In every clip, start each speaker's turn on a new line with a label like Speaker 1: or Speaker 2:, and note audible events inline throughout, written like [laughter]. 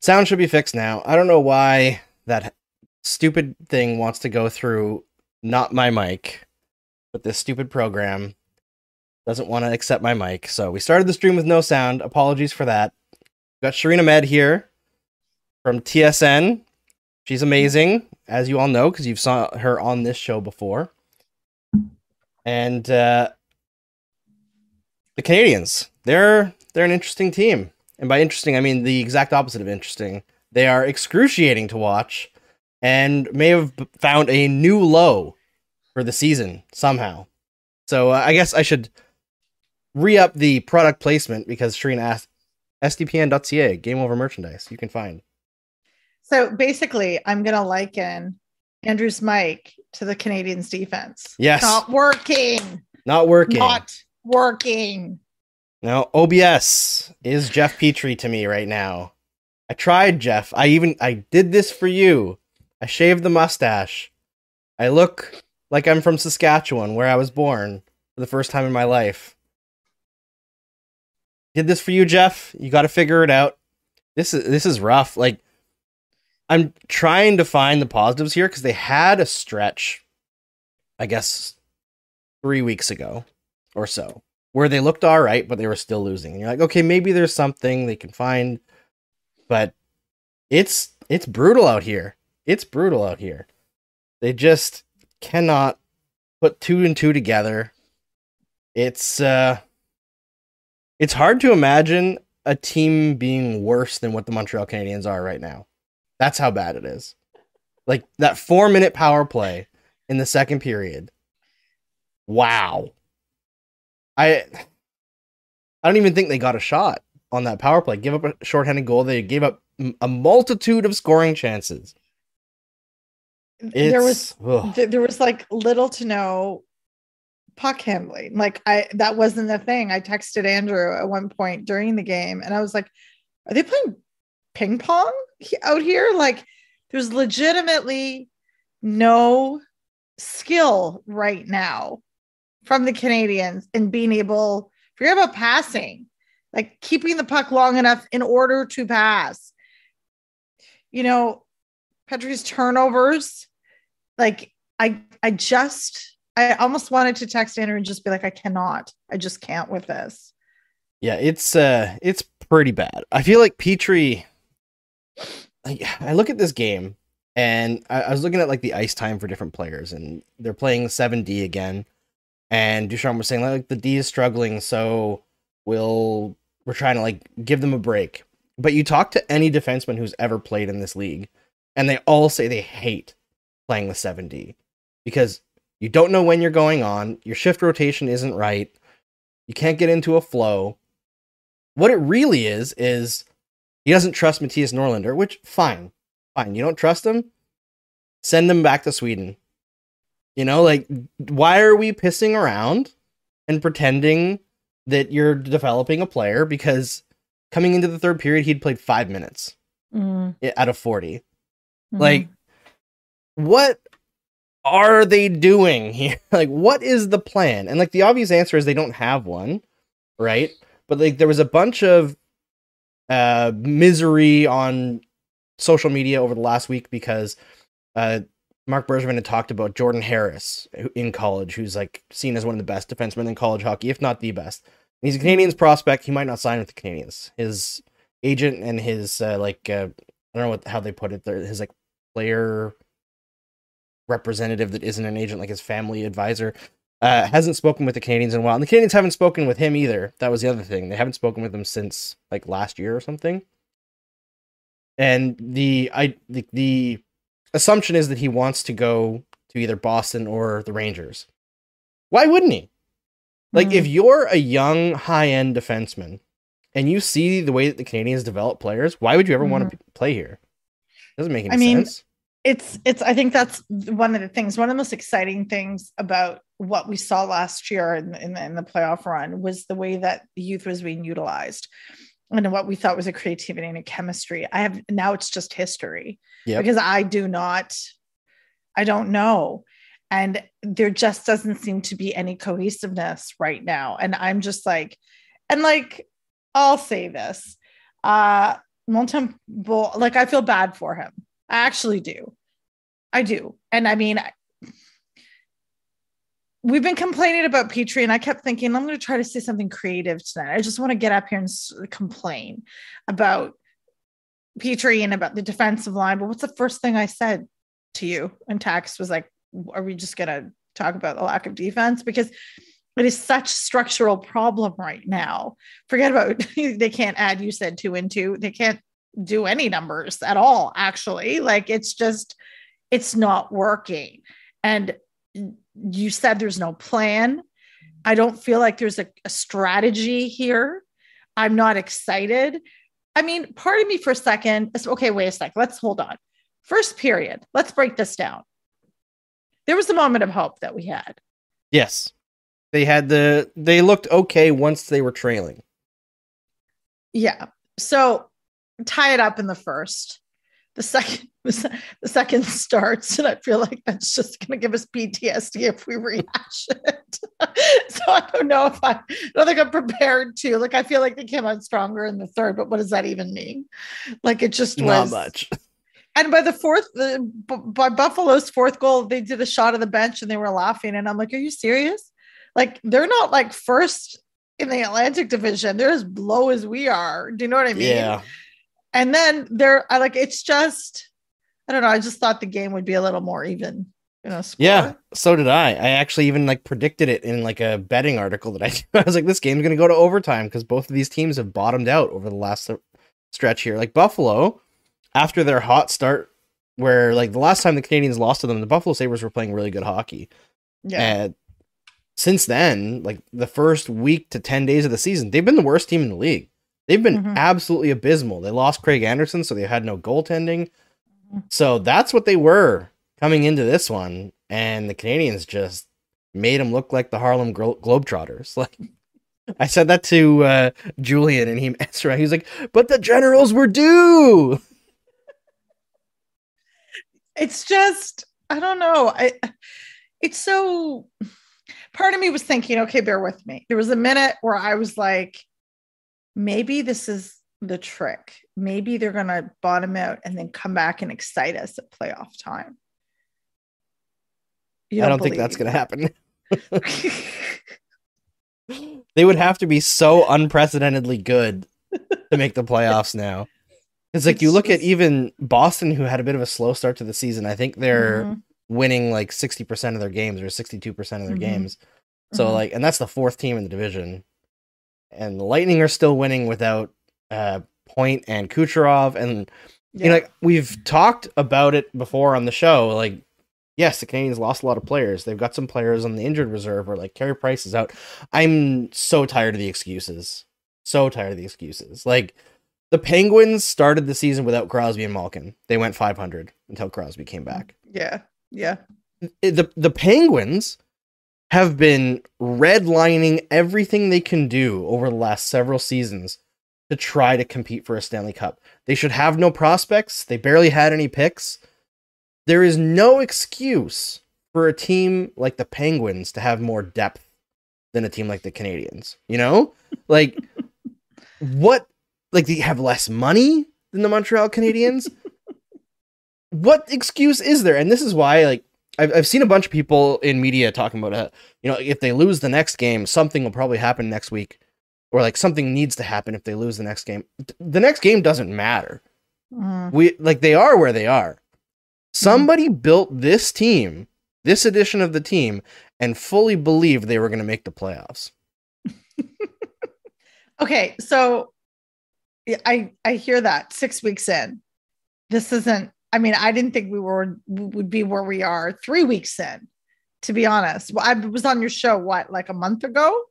Speaker 1: Sound should be fixed now. I don't know why that stupid thing wants to go through not my mic, but this stupid program doesn't want to accept my mic. So we started the stream with no sound. Apologies for that. We got Shireen Ahmed here from TSN. She's amazing, as you all know, because you've saw her on this show before. And uh, the Canadiens, they're they're an interesting team. And by interesting, I mean the exact opposite of interesting. They are excruciating to watch and may have found a new low for the season somehow. So uh, I guess I should re up the product placement because Shireen asked sdpn.ca, game over merchandise, you can find.
Speaker 2: So basically, I'm going to liken Andrew's mic to the Canadiens defense.
Speaker 1: Yes.
Speaker 2: Not working.
Speaker 1: Not working.
Speaker 2: Not working.
Speaker 1: No, OBS is Jeff Petry to me right now. I tried, Jeff. I even I did this for you. I shaved the mustache. I look like I'm from Saskatchewan, where I was born for the first time in my life. Did this for you, Jeff. You got to figure it out. This is this is rough. Like I'm trying to find the positives here because they had a stretch, I guess, three weeks ago or so where they looked all right, but they were still losing. And you're like, okay, maybe there's something they can find, but it's it's brutal out here. It's brutal out here. They just cannot put two and two together. It's uh it's hard to imagine a team being worse than what the Montreal Canadiens are right now. That's how bad it is. Like that 4 minute power play in the second period. Wow. I I don't even think they got a shot on that power play. Give up a shorthanded goal. They gave up a multitude of scoring chances.
Speaker 2: there was
Speaker 1: ugh.
Speaker 2: there was like little to no puck handling. Like I that wasn't the thing. I texted Andrew at one point during the game and I was like, are they playing ping pong out here? Like there's legitimately no skill right now from the Canadiens in being able forget about passing, like keeping the puck long enough in order to pass. You know, Petry's turnovers, like I I just I almost wanted to text Andrew and just be like, I cannot. I just can't with this.
Speaker 1: Yeah, it's uh it's pretty bad. I feel like Petry like I look at this game and I, I was looking at like the ice time for different players and they're playing 7D again. And Ducharme was saying like the D is struggling, so we'll we're trying to like give them a break. But you talk to any defenseman who's ever played in this league, and they all say they hate playing the 7D because you don't know when you're going on, your shift rotation isn't right, you can't get into a flow. What it really is is he doesn't trust Mattias Norlinder, which fine, fine. You don't trust him, send him back to Sweden. You know, like why are we pissing around and pretending that you're developing a player because coming into the third period he'd played 5 minutes
Speaker 2: Mm,
Speaker 1: out of 40.
Speaker 2: mm.
Speaker 1: Like what are they doing here? [laughs] like what is the plan? And like the obvious answer is they don't have one, right? But like there was a bunch of uh misery on social media over the last week because uh Marc Bergevin had talked about Jordan Harris in college, who's like seen as one of the best defensemen in college hockey, if not the best. And he's a Canadiens prospect. He might not sign with the Canadiens. His agent and his uh, like uh, I don't know what how they put it. His like player representative that isn't an agent, like his family advisor, uh, hasn't spoken with the Canadiens in a while. And the Canadiens haven't spoken with him either. That was the other thing. They haven't spoken with him since like last year or something. And the I the, the assumption is that he wants to go to either Boston or the Rangers. Why wouldn't he? Like
Speaker 2: Mhm.
Speaker 1: if you're a young high-end defenseman and you see the way that the Canadiens develop players, why would you ever want to play here? Doesn't make any
Speaker 2: I mean,
Speaker 1: sense.
Speaker 2: It's it's i think that's one of the things one of the most exciting things about what we saw last year in, in, the, in the playoff run was the way that the youth was being utilized and what we thought was a creativity and a chemistry. I have now it's just history
Speaker 1: Yep.
Speaker 2: because i do not i don't know. And there just doesn't seem to be any cohesiveness right now. And i'm just like and like i'll say this uh Montembeault, like i feel bad for him i actually do i do and i mean we've been complaining about Petry, and I kept thinking I'm going to try to say something creative tonight. I just want to get up here and s- complain about Petry and about the defensive line. But what's the first thing I said to you in text was like, "Are we just going to talk about the lack of defense?" Because it is such structural problem right now. Forget about [laughs] they can't add. You said two and two. They can't do any numbers at all. Actually, like it's just it's not working. And you said there's no plan. I don't feel like there's a, a strategy here. I'm not excited. I mean, pardon me for a second okay, wait a sec. Let's hold on. First period, let's break this down. There was a moment of hope that we had.
Speaker 1: Yes. They had the they looked okay once they were trailing.
Speaker 2: Yeah. So tie it up in the first. The second [laughs] the the second starts, and I feel like that's just gonna give us PTSD if we rehash it. [laughs] so I don't know if I, I don't think I'm prepared to. Like I feel like they came out stronger in the third, but what does that even mean? Like it just was Not
Speaker 1: much. [laughs]
Speaker 2: And by the fourth, the, by Buffalo's fourth goal, they did a shot of the bench and they were laughing. And I'm like, are you serious? Like they're not like first in the Atlantic Division. They're as low as we are. Do you know what I mean?
Speaker 1: Yeah.
Speaker 2: And then they're I like it's just I don't know. I just thought the game would be a little more even. You know, score.
Speaker 1: Yeah, so did I. I actually even like predicted it in like a betting article that I [laughs] did. I was like, this game's gonna go to overtime because both of these teams have bottomed out over the last stretch here. Like Buffalo, after their hot start, where like the last time the Canadiens lost to them, the Buffalo Sabres were playing really good hockey.
Speaker 2: Yeah.
Speaker 1: And since then, like the first week to 10 days of the season, they've been the worst team in the league. They've been
Speaker 2: Mhm.
Speaker 1: absolutely abysmal. They lost Craig Anderson, so they had no goaltending.
Speaker 2: Mhm.
Speaker 1: So that's what they were coming into this one. And the Canadiens just made them look like the Harlem Glo- Globetrotters. [laughs] Like, I said that to uh, Julian, and he [laughs] answered. He was like, "But the Generals were due."
Speaker 2: it's just i don't know i it's so part of me was thinking okay bear with me there was a minute where i was like maybe this is the trick maybe they're going to bottom out and then come back and excite us at playoff time You
Speaker 1: I don't think that's going to happen. [laughs] [laughs] They would have to be so unprecedentedly good to make the playoffs now. It's like you look at even Boston, who had a bit of a slow start to the season. I think they're
Speaker 2: Mhm,
Speaker 1: winning like sixty percent of their games or sixty-two percent of their
Speaker 2: Mhm.
Speaker 1: games. So
Speaker 2: mhm.
Speaker 1: like, and that's the fourth team in the division. And the Lightning are still winning without uh, Point and Kucherov, and you know, like we've talked about it before on the show. Like, yes, the Canadiens lost a lot of players. They've got some players on the injured reserve, or like Carey Price is out. I'm so tired of the excuses. So tired of the excuses. Like the Penguins started the season without Crosby and Malkin. They went 500 until Crosby came back.
Speaker 2: yeah yeah
Speaker 1: the the Penguins have been redlining everything they can do over the last several seasons to try to compete for a Stanley Cup. They should have no prospects. They barely had any picks. There is no excuse for a team like the Penguins to have more depth than a team like the Canadiens. You know? [laughs] Like what like they have less money than the Montreal Canadiens? [laughs] what excuse is there? And this is why like I've, I've seen a bunch of people in media talking about uh, you know if they lose the next game something will probably happen next week or like something needs to happen if they lose the next game the next game doesn't matter
Speaker 2: Mhm.
Speaker 1: we like they are where they are somebody built this team this edition of the team and fully believed they were going to make the playoffs [laughs]
Speaker 2: Okay, so I I hear that six weeks in. This isn't. I mean, I didn't think we were would be where we are three weeks in. To be honest, well, I was on your show what like a month ago,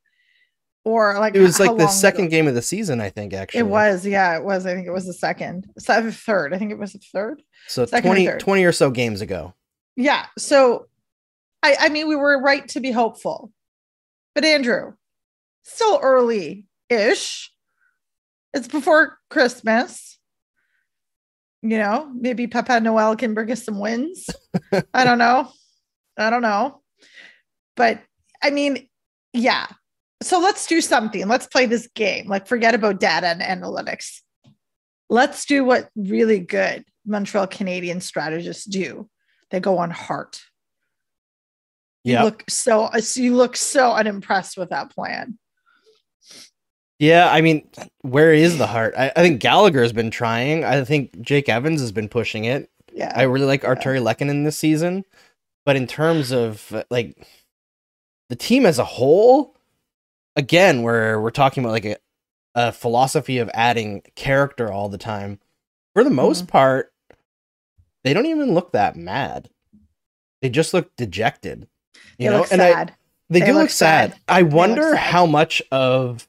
Speaker 2: or like
Speaker 1: It was like the second
Speaker 2: ago?
Speaker 1: game of the season, I think. Actually,
Speaker 2: It was, yeah, it was. I think it was the second, so third. I think it was the third.
Speaker 1: so
Speaker 2: second or
Speaker 1: 20,
Speaker 2: third.
Speaker 1: 20 or so games ago.
Speaker 2: Yeah. So, I, I mean, we were right to be hopeful, but Andrew, still early ish. It's before Christmas. You know, maybe Papa Noel can bring us some wins. [laughs] I don't know. I don't know. But I mean, yeah. So let's do something. Let's play this game. Like, forget about data and analytics. Let's do what really good Montreal Canadian strategists do. They go on heart.
Speaker 1: Yeah,
Speaker 2: look so, so you look so unimpressed with that plan.
Speaker 1: Yeah. I mean, where is the heart? I, I think Gallagher has been trying. I think Jake Evans has been pushing it.
Speaker 2: Yeah.
Speaker 1: I really like Artturi Lehkonen this season, but in terms of like the team as a whole, again, where we're talking about like a, a philosophy of adding character all the time. For the most
Speaker 2: Mm-hmm.
Speaker 1: part, they don't even look that mad. They just look dejected.
Speaker 2: they
Speaker 1: You know,
Speaker 2: look
Speaker 1: and I,
Speaker 2: sad.
Speaker 1: they,
Speaker 2: They
Speaker 1: do
Speaker 2: look
Speaker 1: look sad.
Speaker 2: sad.
Speaker 1: I wonder
Speaker 2: sad.
Speaker 1: how much of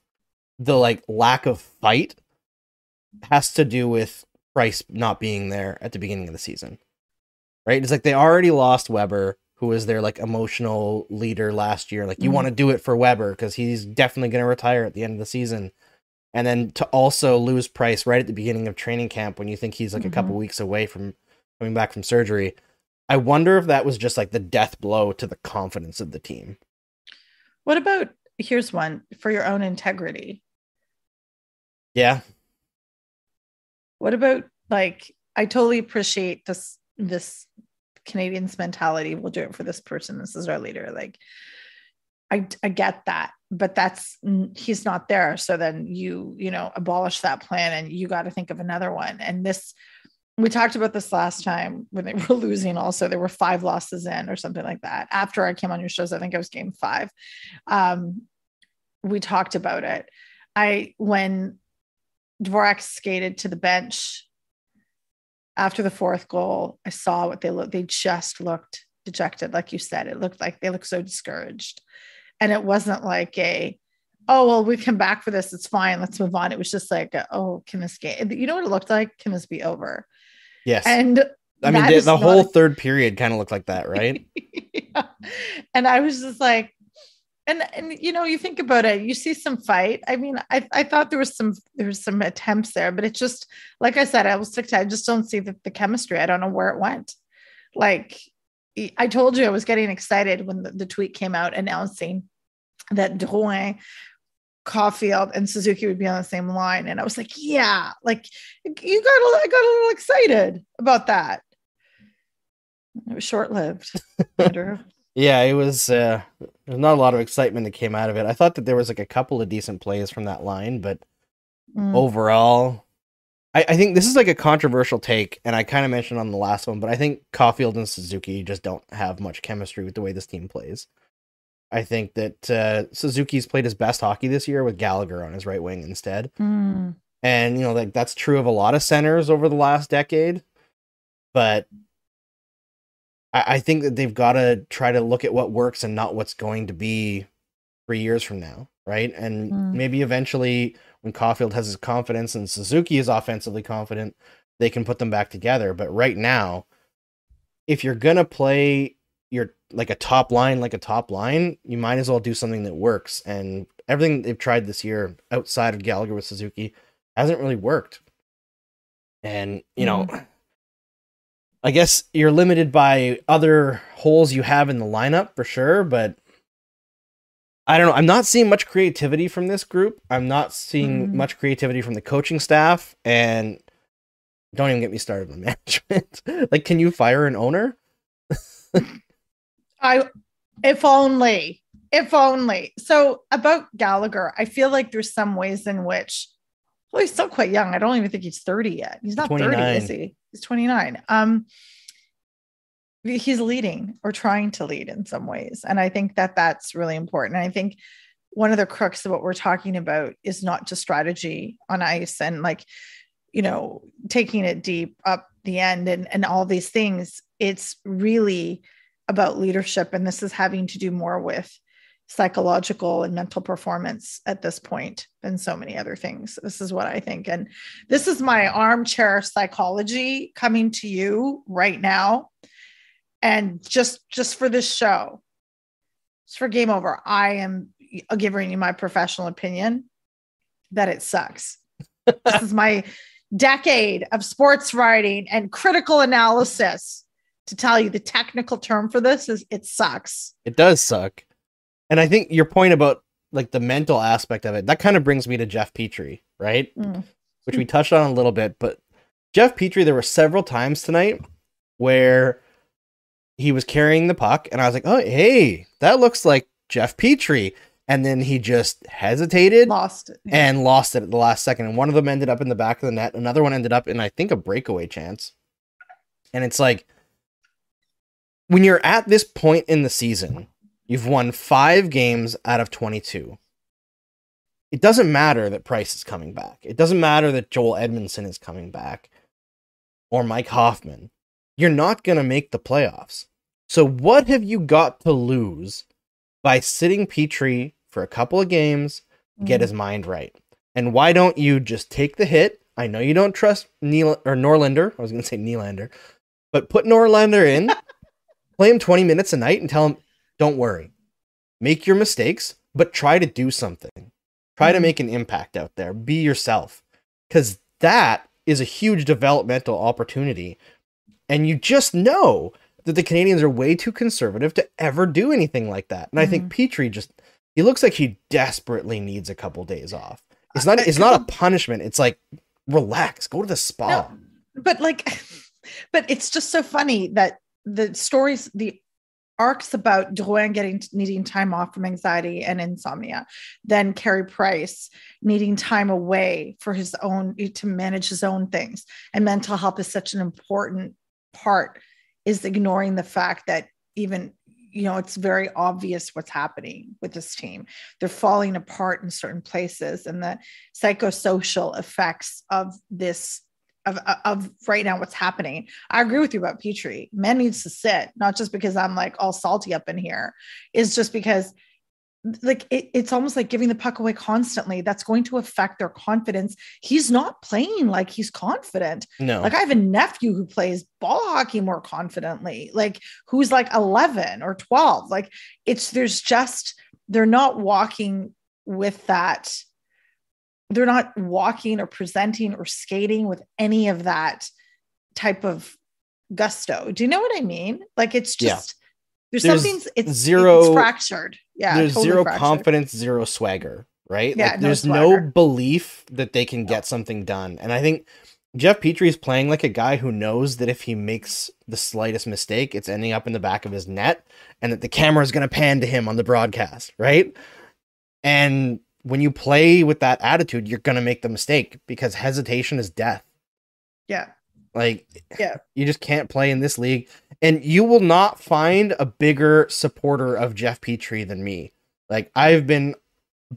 Speaker 1: the like lack of fight has to do with Price not being there at the beginning of the season. Right? It's like they already lost Weber, who was their like emotional leader last year. Like you
Speaker 2: Mhm.
Speaker 1: want to do it for Weber because he's definitely going to retire at the end of the season. And then to also lose Price right at the beginning of training camp when you think he's like a couple weeks away from coming back from surgery. I wonder if that was just like the death blow to the confidence of the team.
Speaker 2: What about here's one for your own integrity?
Speaker 1: Yeah.
Speaker 2: What about like I totally appreciate this this Canadiens mentality. We'll do it for this person. This is our leader. Like I I get that, but that's he's not there. So then you you know abolish that plan and you got to think of another one. And this we talked about this last time when they [laughs] were losing. Also, there were five losses in or something like that. After I came on your shows, I think it was game five. Um, we talked about it. I when Dvorak skated to the bench after the fourth goal, I saw what they looked. They just looked dejected, like you said. It looked like they looked so discouraged, and it wasn't like a, oh well, we come back for this. It's fine. Let's move on. It was just like, a, oh, can this game? You know what it looked like? Can this be over?
Speaker 1: Yes.
Speaker 2: And
Speaker 1: I mean, the, the whole third period kind of looked like that, right? [laughs]
Speaker 2: Yeah. And I was just like, and and you know, you think about it, you see some fight. I mean, I, I thought there was some there was some attempts there, but it's just like I said, I was sick to I just don't see the, the chemistry. I don't know where it went. Like I told you I was getting excited when the, the tweet came out announcing that Drouin, Caulfield, and Suzuki would be on the same line. And I was like, yeah, like you got a, I got a little excited about that. It was short lived, Andrew. [laughs]
Speaker 1: yeah, it was. Uh, there's not a lot of excitement that came out of it. I thought that there was like a couple of decent plays from that line, but
Speaker 2: Mm.
Speaker 1: overall, I, I think this is like a controversial take, and I kind of mentioned on the last one, but I think Caulfield and Suzuki just don't have much chemistry with the way this team plays. I think that uh, Suzuki's played his best hockey this year with Gallagher on his right wing instead.
Speaker 2: Mm.
Speaker 1: and you know like that's true of a lot of centers over the last decade but i, I think that they've got to try to look at what works and not what's going to be three years from now right and
Speaker 2: Mm.
Speaker 1: maybe eventually when caulfield has his confidence and suzuki is offensively confident they can put them back together but right now if you're gonna play your like a top line like a top line you might as well do something that works and everything they've tried this year outside of gallagher with suzuki hasn't really worked. And, you know, I guess you're limited by other holes you have in the lineup for sure, but I don't know. I'm not seeing much creativity from this group. I'm not seeing
Speaker 2: Mhm.
Speaker 1: much creativity from the coaching staff and don't even get me started on [laughs] management. like can you fire an owner? [laughs]
Speaker 2: I if only, if only. So about Gallagher, I feel like there's some ways in which well, he's still quite young. I don't even think he's 30 yet. He's not 30, is he? He's 29. Um he's leading or trying to lead in some ways. And I think that that's really important. And I think one of the crux of what we're talking about is not just strategy on ice and like, you know, taking it deep up the end and, and all these things. It's really about leadership. And this is having to do more with psychological and mental performance at this point than so many other things. This is what I think. And this is my armchair psychology coming to you right now. And just just for this show, just for game over, I am giving you my professional opinion that it sucks. [laughs] this is my decade of sports writing and critical analysis to tell you the technical term for this is it sucks.
Speaker 1: It does suck. And I think your point about like the mental aspect of it, that kind of brings me to Jeff Petry, right?
Speaker 2: Mm.
Speaker 1: Which we touched on a little bit, but Jeff Petry, there were several times tonight where he was carrying the puck, and I was like, oh, hey, that looks like Jeff Petry. And then he just hesitated
Speaker 2: Lost it.
Speaker 1: and lost it at the last second. And one of them ended up in the back of the net. Another one ended up in, I think, a breakaway chance. And it's like, when you're at this point in the season, you've won five games out of 22. It doesn't matter that Price is coming back. It doesn't matter that Joel Edmundson is coming back or Mike Hoffman. You're not going to make the playoffs. So, what have you got to lose by sitting Petry for a couple of games, get
Speaker 2: Mm.
Speaker 1: his mind right? And why don't you just take the hit? I know you don't trust Neil or Norlinder. I was going to say Nylander, but put Norlinder in, [laughs] play him 20 minutes a night, and tell him, don't worry, make your mistakes, but try to do something. Try to
Speaker 2: Mhm.
Speaker 1: make an impact out there. Be yourself. Because that is a huge developmental opportunity. And you just know that the Canadiens are way too conservative to ever do anything like that. And I think Petry just he looks like he desperately needs a couple days off. It's not it's not a punishment. It's like relax, go to the spa.
Speaker 2: No, but like, [laughs] but it's just so funny that the stories, the arcs about Drouin getting needing time off from anxiety and insomnia, then Carey Price needing time away for his own to manage his own things, and mental health is such an important part. Is ignoring the fact that even you know it's very obvious what's happening with this team they're falling apart in certain places and the psychosocial effects of this of, of right now what's happening i agree with you about petry men needs to sit not just because i'm like all salty up in here is just because like it, it's almost like giving the puck away constantly that's going to affect their confidence he's not playing like he's confident
Speaker 1: no.
Speaker 2: like I have a nephew who plays ball hockey more confidently, like who's like 11 or 12. Like it's there's just they're not walking with that. They're not walking or presenting or skating with any of that type of gusto. Do you know what I mean? Like it's
Speaker 1: Yeah.
Speaker 2: just there's,
Speaker 1: There's
Speaker 2: something it's
Speaker 1: zero-
Speaker 2: it's fractured. Yeah.
Speaker 1: There's
Speaker 2: totally
Speaker 1: zero
Speaker 2: fractured.
Speaker 1: confidence, zero swagger, right?
Speaker 2: Yeah,
Speaker 1: like
Speaker 2: no
Speaker 1: there's no belief that they can get something done. And I think Jeff Petry is playing like a guy who knows that if he makes the slightest mistake, it's ending up in the back of his net and that the camera is going to pan to him on the broadcast, right? And when you play with that attitude, you're going to make the mistake because hesitation is death.
Speaker 2: Yeah.
Speaker 1: Like,
Speaker 2: Yeah. [sighs]
Speaker 1: you just can't play in this league. And you will not find a bigger supporter of Jeff Petry than me. Like, I've been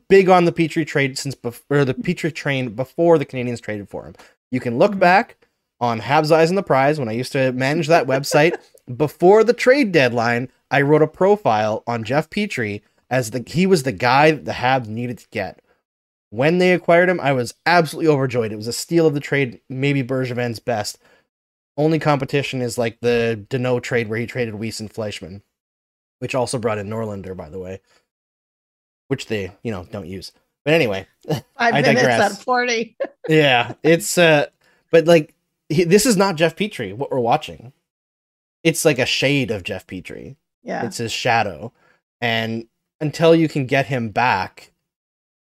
Speaker 1: big on the Petry trade since before the Petry train before the Canadians traded for him. You can look
Speaker 2: Mhm.
Speaker 1: back on Habs Eyes on the Prize when I used to manage that website. [laughs] Before the trade deadline, I wrote a profile on Jeff Petry as the he was the guy that the Habs needed to get. When they acquired him, I was absolutely overjoyed. It was a steal of the trade, maybe Bergevin's best. Only competition is like the Danault trade where he traded Weise and Fleischmann, which also brought in Norlinder, by the way, which they, you know, don't use. But anyway,
Speaker 2: Five [laughs]
Speaker 1: I
Speaker 2: minutes
Speaker 1: digress.
Speaker 2: at 40. [laughs]
Speaker 1: yeah, it's uh, but like he, this is not Jeff Petry. What we're watching, it's like a shade of Jeff Petry.
Speaker 2: Yeah.
Speaker 1: It's his shadow, and until you can get him back,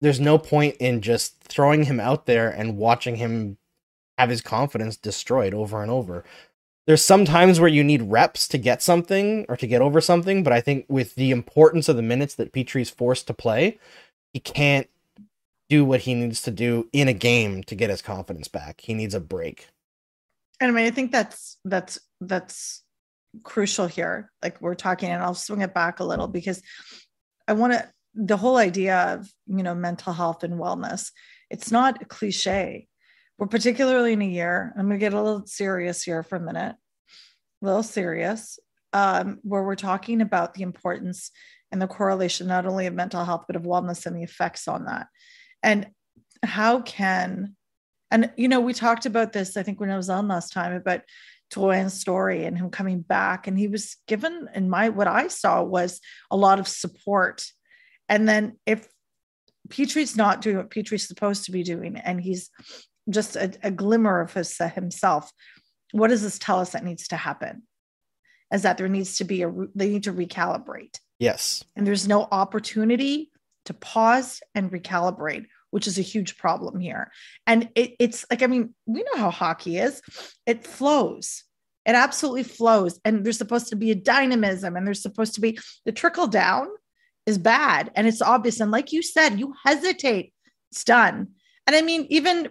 Speaker 1: there's no point in just throwing him out there and watching him have his confidence destroyed over and over. There's some times where you need reps to get something or to get over something, but I think with the importance of the minutes that Petry's forced to play, he can't do what he needs to do in a game to get his confidence back. He needs a break.
Speaker 2: And I mean, I think that's that's that's crucial here. Like we're talking, and I'll swing it back a little because I want to the whole idea of you know mental health and wellness. It's not a cliche. We're particularly in a year. I'm going to get a little serious here for a minute, a little serious, um, where we're talking about the importance and the correlation not only of mental health but of wellness and the effects on that. And how can and you know, we talked about this, I think when I was on last time about Drouin's story and him coming back. And he was given in my what I saw was a lot of support. And then if Petry's not doing what Petry's supposed to be doing, and he's just a, a glimmer of his, uh, himself, what does this tell us that needs to happen? Is that there needs to be a they need to recalibrate.
Speaker 1: Yes.
Speaker 2: And there's no opportunity to pause and recalibrate, which is a huge problem here. And it, it's like, I mean, we know how hockey is, it flows. It absolutely flows. And there's supposed to be a dynamism and there's supposed to be the trickle down is bad and it's obvious. And like you said, you hesitate, it's done. And I mean, even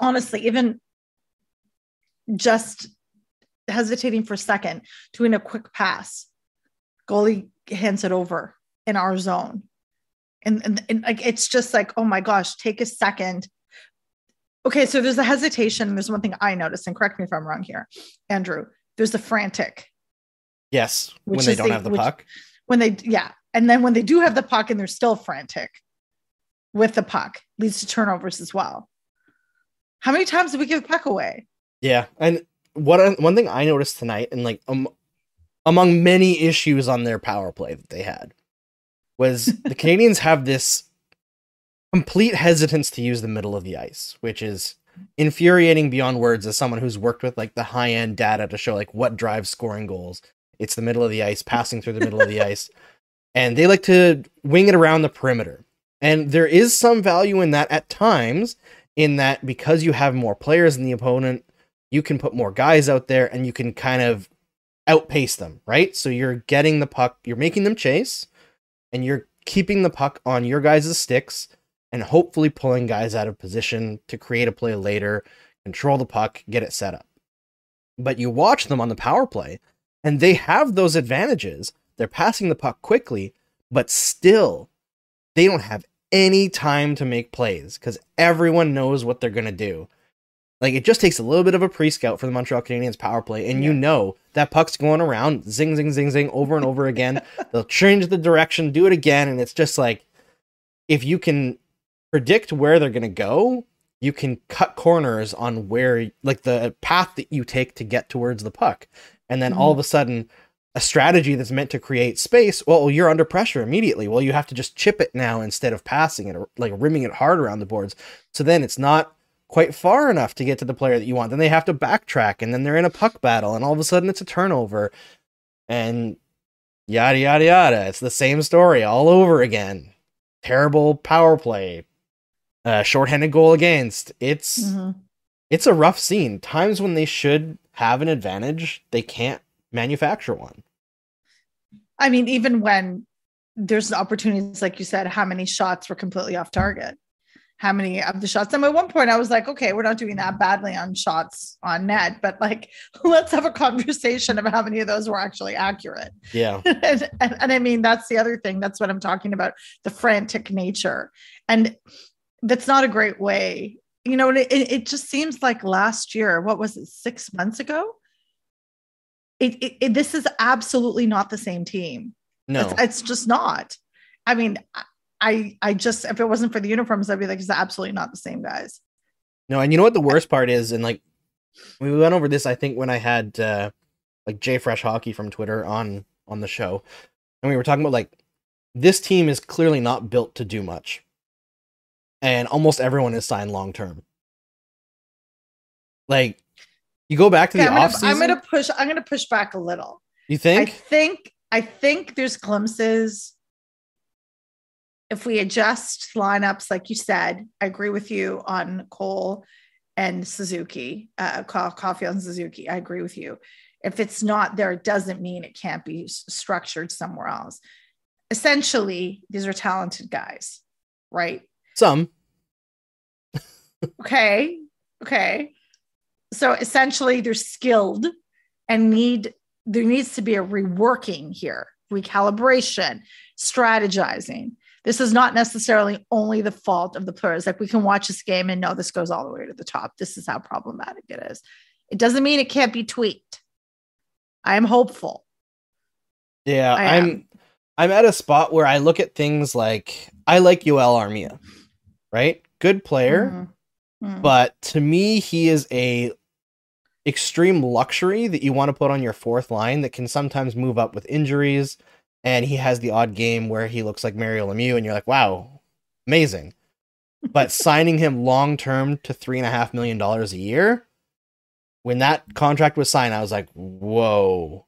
Speaker 2: honestly, even just hesitating for a second, doing a quick pass, goalie hands it over in our zone. And, and, and like it's just like, oh my gosh, take a second. Okay, so there's a hesitation. There's one thing I noticed, and correct me if I'm wrong here, Andrew. There's the frantic.
Speaker 1: Yes, when they don't
Speaker 2: the-
Speaker 1: have the
Speaker 2: which-
Speaker 1: puck.
Speaker 2: when they yeah and then when they do have the puck and they're still frantic with the puck leads to turnovers as well how many times did we give the puck away
Speaker 1: Yeah, and what one thing I noticed tonight, and like um, among many issues on their power play that they had, was the [laughs] Canadiens have this complete hesitance to use the middle of the ice, which is infuriating beyond words as someone who's worked with like the high end data to show like what drives scoring goals. It's the middle of the ice, passing through the middle of the ice, [laughs] and they like to wing it around the perimeter. And there is some value in that at times, in that because you have more players than the opponent, you can put more guys out there and you can kind of outpace them, right? So you're getting the puck, you're making them chase, and you're keeping the puck on your guys' sticks and hopefully pulling guys out of position to create a play later, control the puck, get it set up. But you watch them on the power play, and they have those advantages. They're passing the puck quickly, but still, they don't have any time to make plays because everyone knows what they're going to do. Like it just takes a little bit of a pre-scout for the Montreal Canadiens power play, and you know that puck's going around, zing, zing, zing, zing, over and over again. [laughs] They'll change the direction, do it again, and it's just like if you can predict where they're going to go, you can cut corners on where, like the path that you take to get towards the puck, and then all of mm-hmm. a sudden, a strategy that's meant to create space. Well, you're under pressure immediately. Well, you have to just chip it now instead of passing it, or like rimming it hard around the boards. So then it's not quite far enough to get to the player that you want. Then they have to backtrack, and then they're in a puck battle, and all of a sudden it's a turnover, and yada yada yada. It's the same story all over again. Terrible power play, uh, shorthanded goal against. It's
Speaker 2: Mhm.
Speaker 1: it's a rough scene. Times when they should have an advantage, they can't manufacture one.
Speaker 2: i mean even when there's opportunities like you said how many shots were completely off target how many of the shots and at one point i was like okay we're not doing that badly on shots on net but like [laughs] let's have a conversation about how many of those were actually accurate
Speaker 1: Yeah. [laughs]
Speaker 2: and, and, and I mean, that's the other thing. That's what I'm talking about the frantic nature. And that's not a great way. You know, it, it just seems like last year, what was it, six months ago? It, it, it- this is absolutely not the same team.
Speaker 1: No.
Speaker 2: It's, it's just not. I mean, I I just if it wasn't for the uniforms, I'd be like, it's absolutely not the same guys.
Speaker 1: No, and you know what the worst part is, and like we went over this, I think when I had uh like JFresh Hockey from Twitter on on the show, and we were talking about like this team is clearly not built to do much, and almost everyone is signed long term. Like you go back to
Speaker 2: Okay,
Speaker 1: the
Speaker 2: I'm, gonna, I'm gonna push. I'm gonna push back a little.
Speaker 1: You think?
Speaker 2: I
Speaker 1: think?
Speaker 2: I think there's glimpses. If we adjust lineups, like you said, I agree with you on Cole and Suzuki, uh, Caulfield and Suzuki. I agree with you. If it's not there, it doesn't mean it can't be structured somewhere else. Essentially, these are talented guys, right?
Speaker 1: Some.
Speaker 2: Okay. Okay. So essentially they're skilled and need there needs to be a reworking here, recalibration, strategizing. This is not necessarily only the fault of the players. Like we can watch this game and know this goes all the way to the top. This is how problematic it is. It doesn't mean it can't be tweaked. I am hopeful.
Speaker 1: Yeah,
Speaker 2: I am.
Speaker 1: I'm I'm at a spot where I look at things like I like Joel Armia, right? Good player,
Speaker 2: Mhm. Mhm.
Speaker 1: but to me, he is a extreme luxury that you want to put on your fourth line that can sometimes move up with injuries. And he has the odd game where he looks like Mario Lemieux, and you're like, wow, amazing. [laughs] But signing him long term to three and a half million dollars a year, when that contract was signed, I was like, whoa,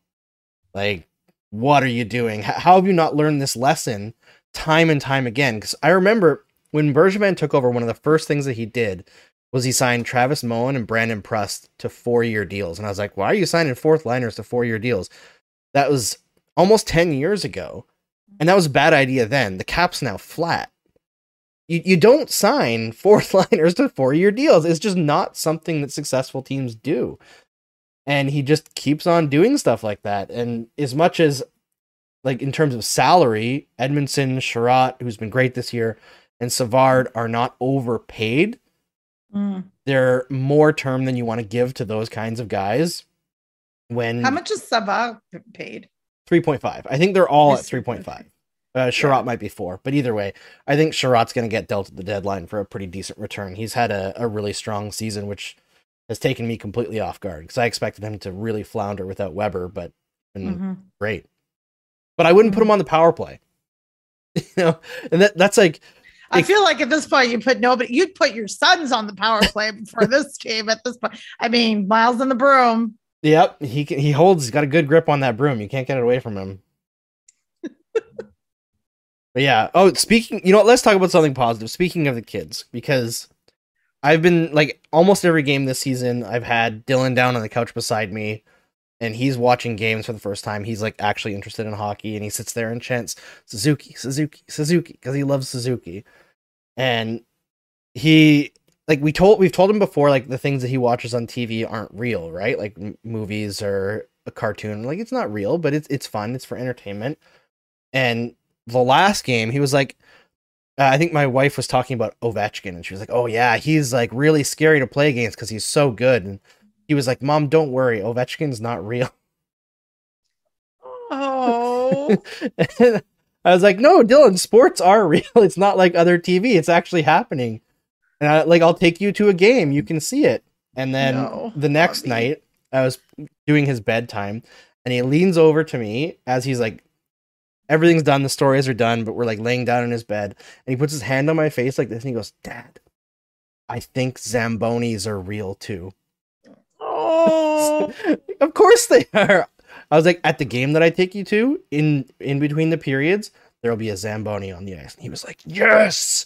Speaker 1: like, what are you doing? How have you not learned this lesson time and time again? Because I remember when Bergevin took over, one of the first things that he did was he signed Travis Moen and Brandon Prust to four year deals. And I was like, why are you signing fourth liners to four year deals? That was almost 10 years ago. And that was a bad idea then. The cap's now flat. You, you don't sign [laughs] fourth liners to four year deals. It's just not something that successful teams do. And he just keeps on doing stuff like that. And as much as, like, in terms of salary, Edmundson, Chiarot, who's been great this year, and Savard are not overpaid
Speaker 2: Mm.
Speaker 1: they're more term than you want to give to those kinds of guys. When
Speaker 2: How much is Savard paid?
Speaker 1: 3.5, I think they're all at 3.5. Uh, Chiarot might be four, but either way, I think Chiarot's going to get dealt at the deadline for a pretty decent return. He's had a, a really strong season, which has taken me completely off guard because I expected him to really flounder without Weber, but been
Speaker 2: Mhm.
Speaker 1: great. But I wouldn't put him on the power play. [laughs] you know, and that that's like
Speaker 2: I feel like at this point you put nobody. You'd put your sons on the power play for this [laughs] team at this point. I mean, Miles in the broom.
Speaker 1: Yep, he can, he holds. He's got a good grip on that broom. You can't get it away from him. but yeah. Oh, speaking. You know what? Let's talk about something positive. Speaking of the kids, because I've been like almost every game this season. I've had Dylan down on the couch beside me, and he's watching games for the first time. He's like actually interested in hockey, and he sits there and chants Suzuki, Suzuki, Suzuki because he loves Suzuki, and he like we told we've told him before like the things that he watches on TV aren't real, right? Like m- movies or a cartoon. Like it's not real, but it's it's fun. It's for entertainment. And the last game, he was like, uh, I think my wife was talking about Ovechkin, and she was like, "Oh yeah, he's like really scary to play against because he's so good." And he was like, "Mom, don't worry, Ovechkin's not real."
Speaker 2: Oh, [laughs]
Speaker 1: I was like, "No, Dylan, sports are [laughs] real. It's not like other TV. It's actually happening." And I, like, I'll take you to a game. You can see it. And then
Speaker 2: No,
Speaker 1: the next night, I was doing his bedtime, and he leans over to me as he's like, everything's done, the stories are done, but we're like laying down in his bed, and he puts his hand on my face like this, and he goes, "Dad, I think zambonis are real too."
Speaker 2: oh, [laughs]
Speaker 1: of course they are. I was like, at the game that I take you to, in in between the periods, there'll be a zamboni on the ice. And he was like, "Yes!"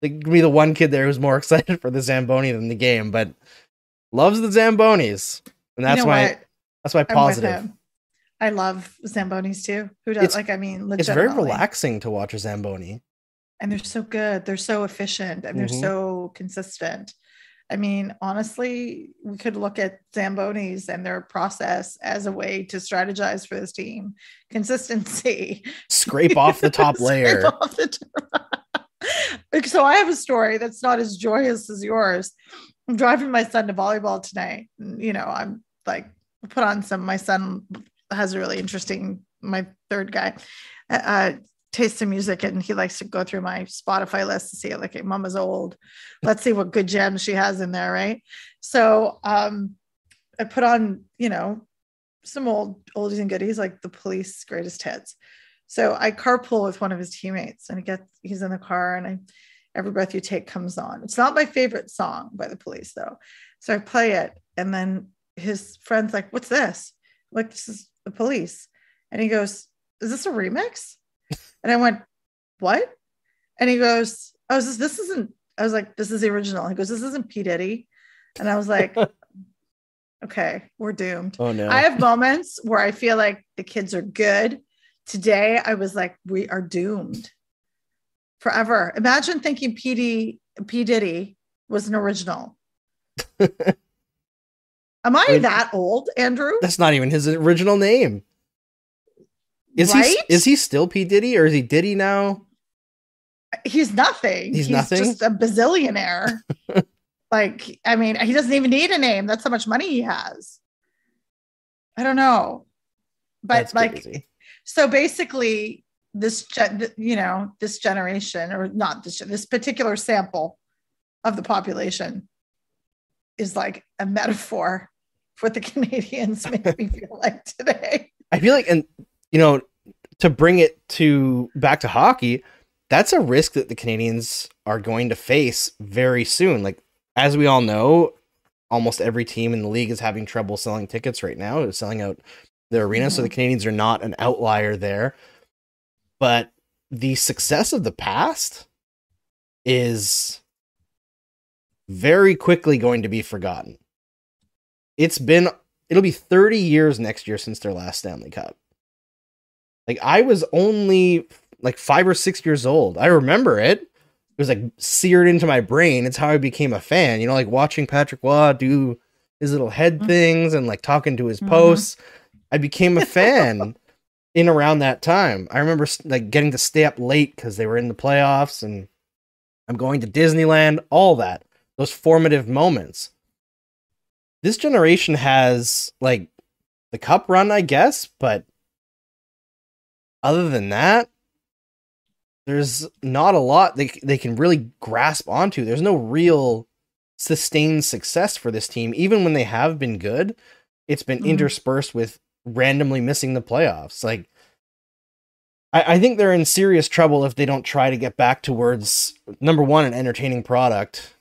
Speaker 1: Like, me the one kid there who's more [laughs] excited for the zamboni than the game, but loves the zambonis, and that's
Speaker 2: you know
Speaker 1: why
Speaker 2: what?
Speaker 1: that's why
Speaker 2: I'm
Speaker 1: positive.
Speaker 2: I love zambonis too. Who does?
Speaker 1: It's-
Speaker 2: like, I mean,
Speaker 1: It's very relaxing to watch a zamboni.
Speaker 2: and they're so good. They're so efficient and they're
Speaker 1: Mhm.
Speaker 2: so consistent. I mean, honestly, we could look at Zambonis and their process as a way to strategize for this team. [laughs] Consistency.
Speaker 1: Scrape off the top [laughs] layer.
Speaker 2: the top. [laughs] so I have a story that's not as joyous as yours. I'm driving my son to volleyball tonight. and, You know, I'm like put on some. My son has a really interesting. My third guy uh, taste in music, and he likes to go through my Spotify list to see like, hey, Mama's old. Let's see what good gems she has in there, right? So um, I put on, you know, some old oldies and goodies like the Police greatest hits. So I carpool with one of his teammates, and he gets he's in the car, and I every breath you take comes on. It's not my favorite song by the Police though, so I play it, and then his friend's like, "What's this?" Like this is the Police, and he goes, "Is this a remix?" And I went, "What?" And he goes, "Oh, this this isn't." I was like, "This is the original." He goes, "This isn't P Diddy," and I was like, [laughs] "Okay, we're doomed."
Speaker 1: Oh no.
Speaker 2: I have moments where I feel like the kids are good. Today, I was like, we are doomed forever. Imagine thinking P. D- P. Diddy was an original. [laughs] Am I that old, Andrew?
Speaker 1: That's not even his original name. Is
Speaker 2: right?
Speaker 1: he is he still P Diddy or is he Diddy now?
Speaker 2: He's nothing.
Speaker 1: He's nothing?
Speaker 2: just a bazillionaire. [laughs] like, I mean, he doesn't even need a name. That's how much money he has. I don't know. But
Speaker 1: That's
Speaker 2: like,
Speaker 1: crazy.
Speaker 2: so basically this gen, you know this generation or not this this particular sample of the population is like a metaphor for what the [laughs] Canadiens make me feel like today.
Speaker 1: I feel like, and you know, to bring it to back to hockey, that's a risk that the Canadiens are going to face very soon. Like, as we all know, almost every team in the league is having trouble selling tickets right now, is selling out their arena. So the mm-hmm. Canadiens are not an outlier there. But the success of the past is very quickly going to be forgotten. It's been it'll be 30 years next year since their last Stanley Cup. Like I was only like 5 or 6 years old. I remember it. It was like seared into my brain. It's how I became a fan. You know, like watching Patrick Roy do his little head
Speaker 2: Mhm.
Speaker 1: things and like talking to his
Speaker 2: Mhm.
Speaker 1: posts. I became a [laughs] fan in around that time. I remember like getting to stay up late because they were in the playoffs and I'm going to Disneyland, all that. Those formative moments. This generation has like the cup run, I guess, but other than that, there's not a lot they they can really grasp onto. There's no real sustained success for this team, even when they have been good. It's been
Speaker 2: Mhm.
Speaker 1: interspersed with randomly missing the playoffs. Like, I, I think they're in serious trouble if they don't try to get back towards number one, an entertaining product,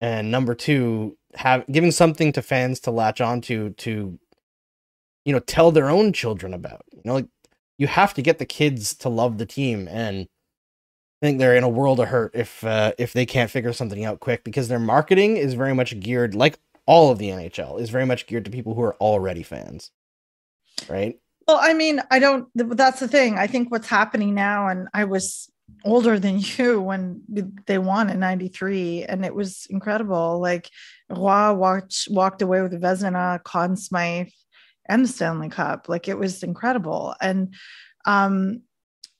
Speaker 1: and number two, have giving something to fans to latch onto to, you know, tell their own children about. You know, like you have to get the kids to love the team and I think they're in a world of hurt if uh, if they can't figure something out quick because their marketing is very much geared like all of the NHL is very much geared to people who are already fans. Right?
Speaker 2: Well, I mean, I don't. That's the thing. I think what's happening now, and I was older than [laughs] you when they won in '93, and it was incredible. Like Roy watch, walked away with Vezina, Conn Smythe, and the Stanley Cup. Like it was incredible, and um,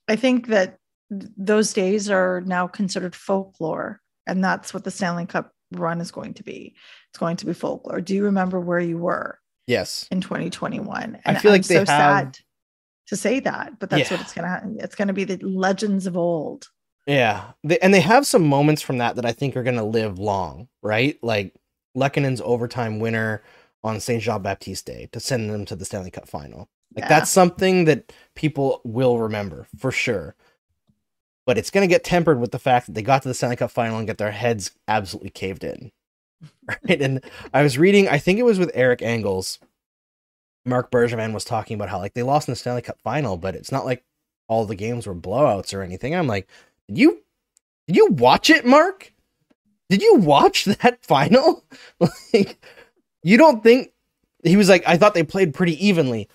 Speaker 2: I think that those days are now considered folklore, and that's what the Stanley Cup run is going to be. It's going to be folklore. Do you remember where you were?
Speaker 1: Yes.
Speaker 2: in 2021.
Speaker 1: I feel like
Speaker 2: I'm
Speaker 1: they
Speaker 2: so
Speaker 1: have-
Speaker 2: sad to say that, but that's
Speaker 1: Yeah.
Speaker 2: what it's gonna it's gonna be the legends of old.
Speaker 1: Yeah, they, and they have some moments from that that I think are going to live long, right? Like Lehkonen's overtime winner on Saint Jean Baptiste Day to send them to the Stanley Cup final. Like
Speaker 2: Yeah.
Speaker 1: that's something that people will remember for sure. But it's going to get tempered with the fact that they got to the Stanley Cup final and get their heads absolutely caved in. [laughs] Right? And I was reading, I think it was with Eric Engels. Marc Bergevin was talking about how like they lost in the Stanley Cup final, but it's not like all the games were blowouts or anything. I'm like, did you did you watch it, Marc? Did you watch [laughs] that final? [laughs] like, you don't think he was like, I thought they played pretty evenly.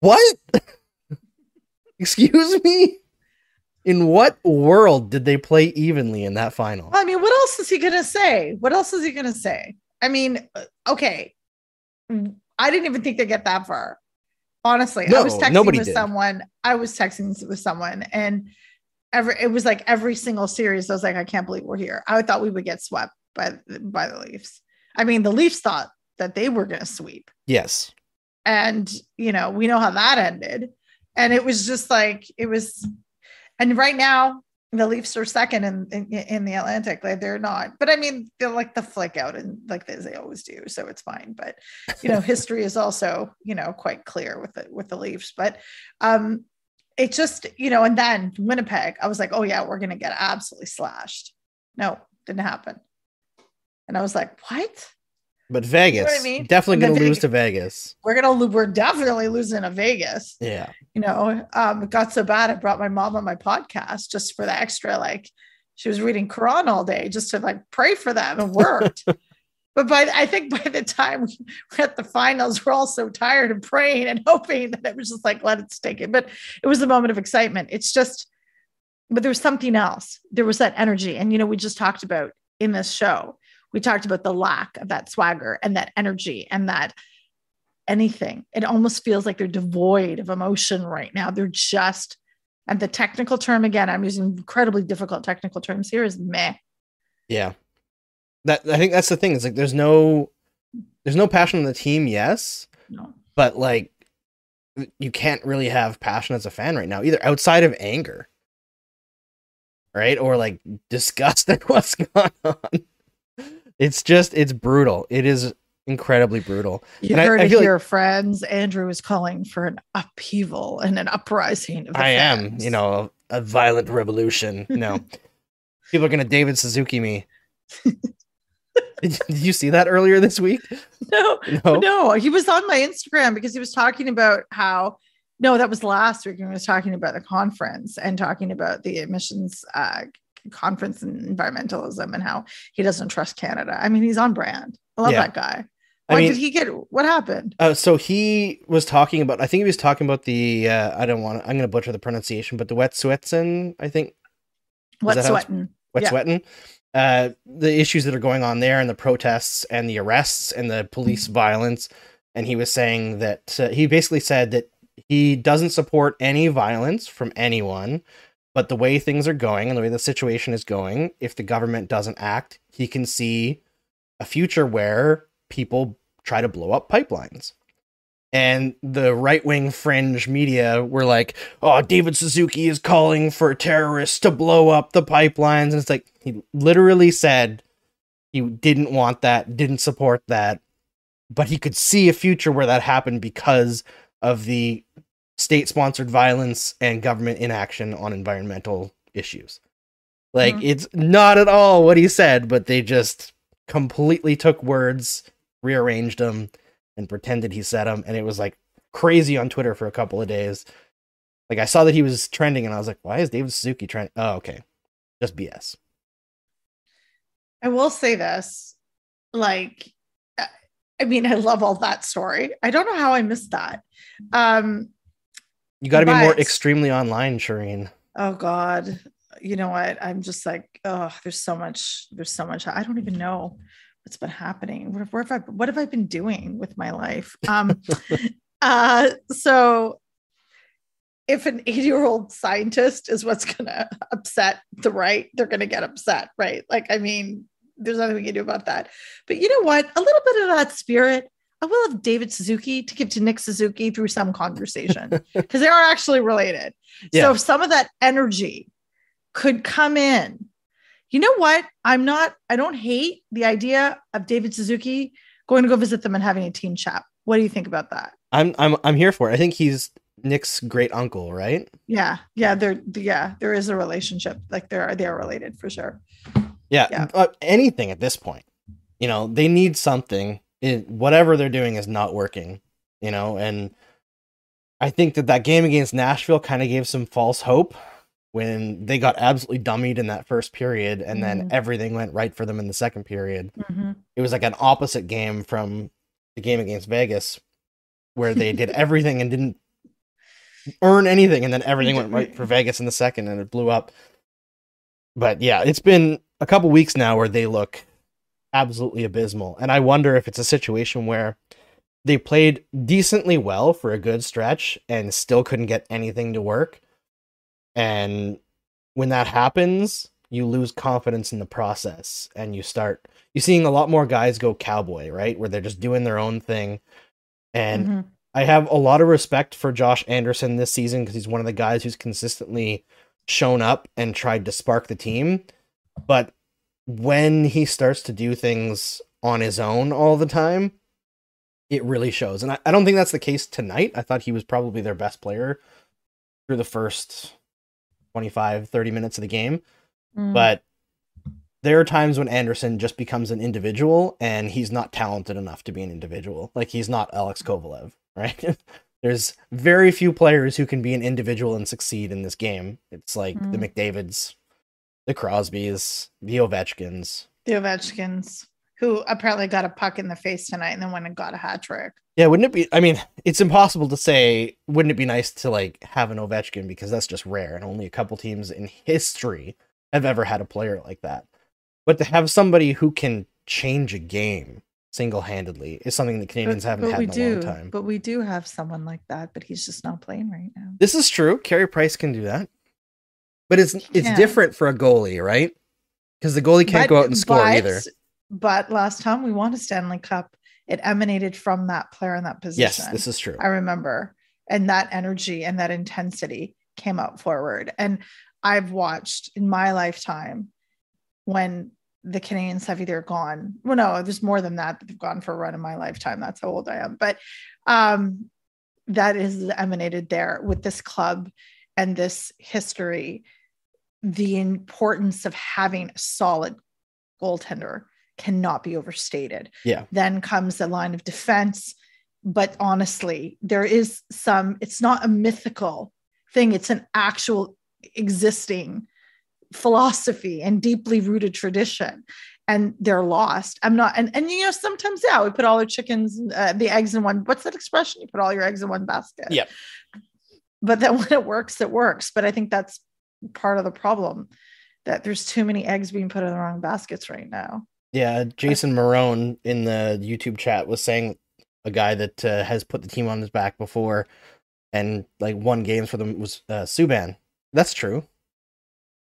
Speaker 1: What? [laughs] Excuse me? In what world did they play evenly in that final?
Speaker 2: I mean, what else is he gonna say? What else is he gonna say? I mean, uh, okay, I didn't even think they get that far. Honestly,
Speaker 1: no, I
Speaker 2: was texting with
Speaker 1: did.
Speaker 2: someone. I was texting with someone, and every it was like every single series. I was like, I can't believe we're here. I thought we would get swept by by the Leafs. I mean, the Leafs thought that they were gonna sweep.
Speaker 1: Yes.
Speaker 2: and you know we know how that ended. And it was just like it was and right now the leafs are second in in, in the atlantic. Like they're not but i mean they're like the flick out and like as they always do so it's fine. But you know [laughs] history is also you know quite clear with the with the leafs. But um it just you know and then winnipeg i was like oh yeah we're gonna get absolutely slashed. No didn't happen. And i was like what
Speaker 1: But Vegas,
Speaker 2: what I mean?
Speaker 1: definitely going to lose to Vegas.
Speaker 2: we're gonna lo- we're definitely losing to vegas
Speaker 1: Yeah.
Speaker 2: you know, um, it got so bad I brought my mom on my podcast just for the extra, like she was reading Quran all day just to like pray for them and worked. [laughs] but by I think by the time we we're at the finals, we're all so tired of praying and [laughs] hoping that it was just like let it stick it. But it was a moment of excitement. It's just, but there was something else. There was that energy. And you know, we just talked about in this show, we talked about the lack of that swagger and that energy and that anything. It almost feels like they're devoid of emotion right now. They're just, and the technical term again, I'm using incredibly difficult technical terms here is meh.
Speaker 1: Yeah. That I think that's the thing. It's like there's no there's no passion on the team, yes,
Speaker 2: No.
Speaker 1: but like you can't really have passion as a fan right now either outside of anger right or like disgust [laughs] at what's going on it's just it's brutal it is incredibly brutal
Speaker 2: You
Speaker 1: And I-
Speaker 2: heard
Speaker 1: I
Speaker 2: it
Speaker 1: feel like-
Speaker 2: friends. Andrew is calling for an upheaval and an uprising. Of the
Speaker 1: i am you know a, a violent revolution [laughs] no people are gonna david suzuki me [laughs] did, you see that earlier this week
Speaker 2: no,
Speaker 1: no
Speaker 2: no, he was on my Instagram because he was talking about how. No, that was last week. He was talking about the conference and talking about the emissions uh, conference and environmentalism and how he doesn't trust Canada. I mean, he's on brand. I love
Speaker 1: Yeah.
Speaker 2: that guy.
Speaker 1: I
Speaker 2: Why
Speaker 1: mean-
Speaker 2: did he get? What happened?
Speaker 1: Uh, so he was talking about. I think he was talking about the. Uh, I don't want. to I'm going to butcher the pronunciation, but the Wet'suwet'en. I think
Speaker 2: What
Speaker 1: that how it's- Wet
Speaker 2: Yeah.
Speaker 1: Uh, the issues that are going on there, and the protests, and the arrests, and the police
Speaker 2: Mm-hmm.
Speaker 1: violence. And he was saying that uh, he basically said that he doesn't support any violence from anyone, but the way things are going and the way the situation is going, if the government doesn't act, he can see a future where people try to blow up pipelines. And the right wing fringe media were like, oh, David Suzuki is calling for terrorists to blow up the pipelines. And it's like, he literally said he didn't want that, didn't support that, but he could see a future where that happened because of the state sponsored violence and government inaction on environmental issues. Like,
Speaker 2: Mhm.
Speaker 1: it's not at all what he said, but they just completely took words, rearranged them, and pretended he said them. And it was like crazy on Twitter for a couple of days. Like, I saw that he was trending, and I was like, why is David Suzuki trending? Oh, okay. Just BS.
Speaker 2: I will say this, like, I mean, I love all that story. I don't know how I missed that. Um,
Speaker 1: You got to be more extremely online, Shireen.
Speaker 2: oh God, you know what? I'm just like, oh, there's so much, there's so much. I don't even know what's been happening. What, where have I, what have I been doing with my life? Um, [laughs] uh, so if an 80 year old scientist is what's going to upset the right, they're going to get upset, right? Like, I mean, there's nothing we can do about that. But you know what? A little bit of that spirit, I will have David Suzuki to give to Nick Suzuki through some conversation [laughs] because they are actually related.
Speaker 1: Yeah.
Speaker 2: So if some of that energy could come in, you know what? I'm not, I don't hate the idea of David Suzuki going to go visit them and having a team chat. What do you think about that?
Speaker 1: I'm I'm I'm here for it. I think he's Nick's great uncle, right?
Speaker 2: Yeah. Yeah. There, yeah, there is a relationship. Like they're, they're related for sure.
Speaker 1: Yeah,
Speaker 2: Yeah.
Speaker 1: uh, anything at this point. You know, they need something. It, whatever they're doing is not working. You know, and I think that that game against Nashville kind of gave some false hope when they got absolutely dummied in that first period, and then
Speaker 2: Mhm.
Speaker 1: everything went right for them in the second period.
Speaker 2: Mhm.
Speaker 1: It was like an opposite game from the game against Vegas, where they did [laughs] everything and didn't earn anything, and then everything went right for Vegas in the second, and it blew up. But yeah, it's been a couple weeks now where they look absolutely abysmal, and I wonder if it's a situation where they played decently well for a good stretch and still couldn't get anything to work. And when that happens, you lose confidence in the process and you start you're seeing a lot more guys go cowboy, right? Where they're just doing their own thing. And
Speaker 2: Mhm.
Speaker 1: I have a lot of respect for Josh Anderson this season because he's one of the guys who's consistently shown up and tried to spark the team. But when he starts to do things on his own all the time, it really shows. And I, I don't think that's the case tonight. I thought he was probably their best player through the first 25, 30 minutes of the game.
Speaker 2: Mm.
Speaker 1: But there are times when Anderson just becomes an individual and he's not talented enough to be an individual. Like he's not Alex Kovalev, [laughs] right? There's very few players who can be an individual and succeed in this game. It's like the
Speaker 2: Mm.
Speaker 1: McDavids, the Crosbys, the Ovechkins.
Speaker 2: the Ovechkins, who apparently got a puck in the face tonight and then went and got a hat trick.
Speaker 1: Yeah, wouldn't it be? I mean, it's impossible to say. Wouldn't it be nice to like have an Ovechkin because that's just rare, and only a couple teams in history have ever had a player like that. But to have somebody who can change a game single handedly is something the Canadiens haven't had
Speaker 2: we
Speaker 1: in a
Speaker 2: do,
Speaker 1: long time.
Speaker 2: But we do have someone like that, but he's just not playing right now.
Speaker 1: This is true. Carey Price can do that, but it's it's
Speaker 2: can.
Speaker 1: different for a goalie, right? Because the goalie can't
Speaker 2: But-
Speaker 1: go out and score
Speaker 2: but-
Speaker 1: either.
Speaker 2: But last time we won a Stanley Cup, it emanated from that player in that position.
Speaker 1: Yes, this is true.
Speaker 2: I remember. and that energy and that intensity came out forward. And I've watched in my lifetime when the Canadiens have either gone, well, no, there's more than that. They've gone for a run in my lifetime. That's how old I am. But um, that is emanated there with this club and this history. The importance of having a solid goaltender cannot be overstated.
Speaker 1: Yeah.
Speaker 2: Then comes the line of defense. But honestly, there is some, it's not a mythical thing, it's an actual existing philosophy and deeply rooted tradition and they're lost i'm not and, and you know sometimes yeah we put all our chickens uh, the eggs in one what's that expression you put all your eggs in one basket
Speaker 1: Yeah.
Speaker 2: but then [laughs] when it works it works but i think that's part of the problem that there's too many eggs being put in the wrong baskets right now
Speaker 1: Yeah, Jason Marone in the YouTube chat was saying a guy that uh, has put the team on his back before and like won games for them was uh, Subban. That's true.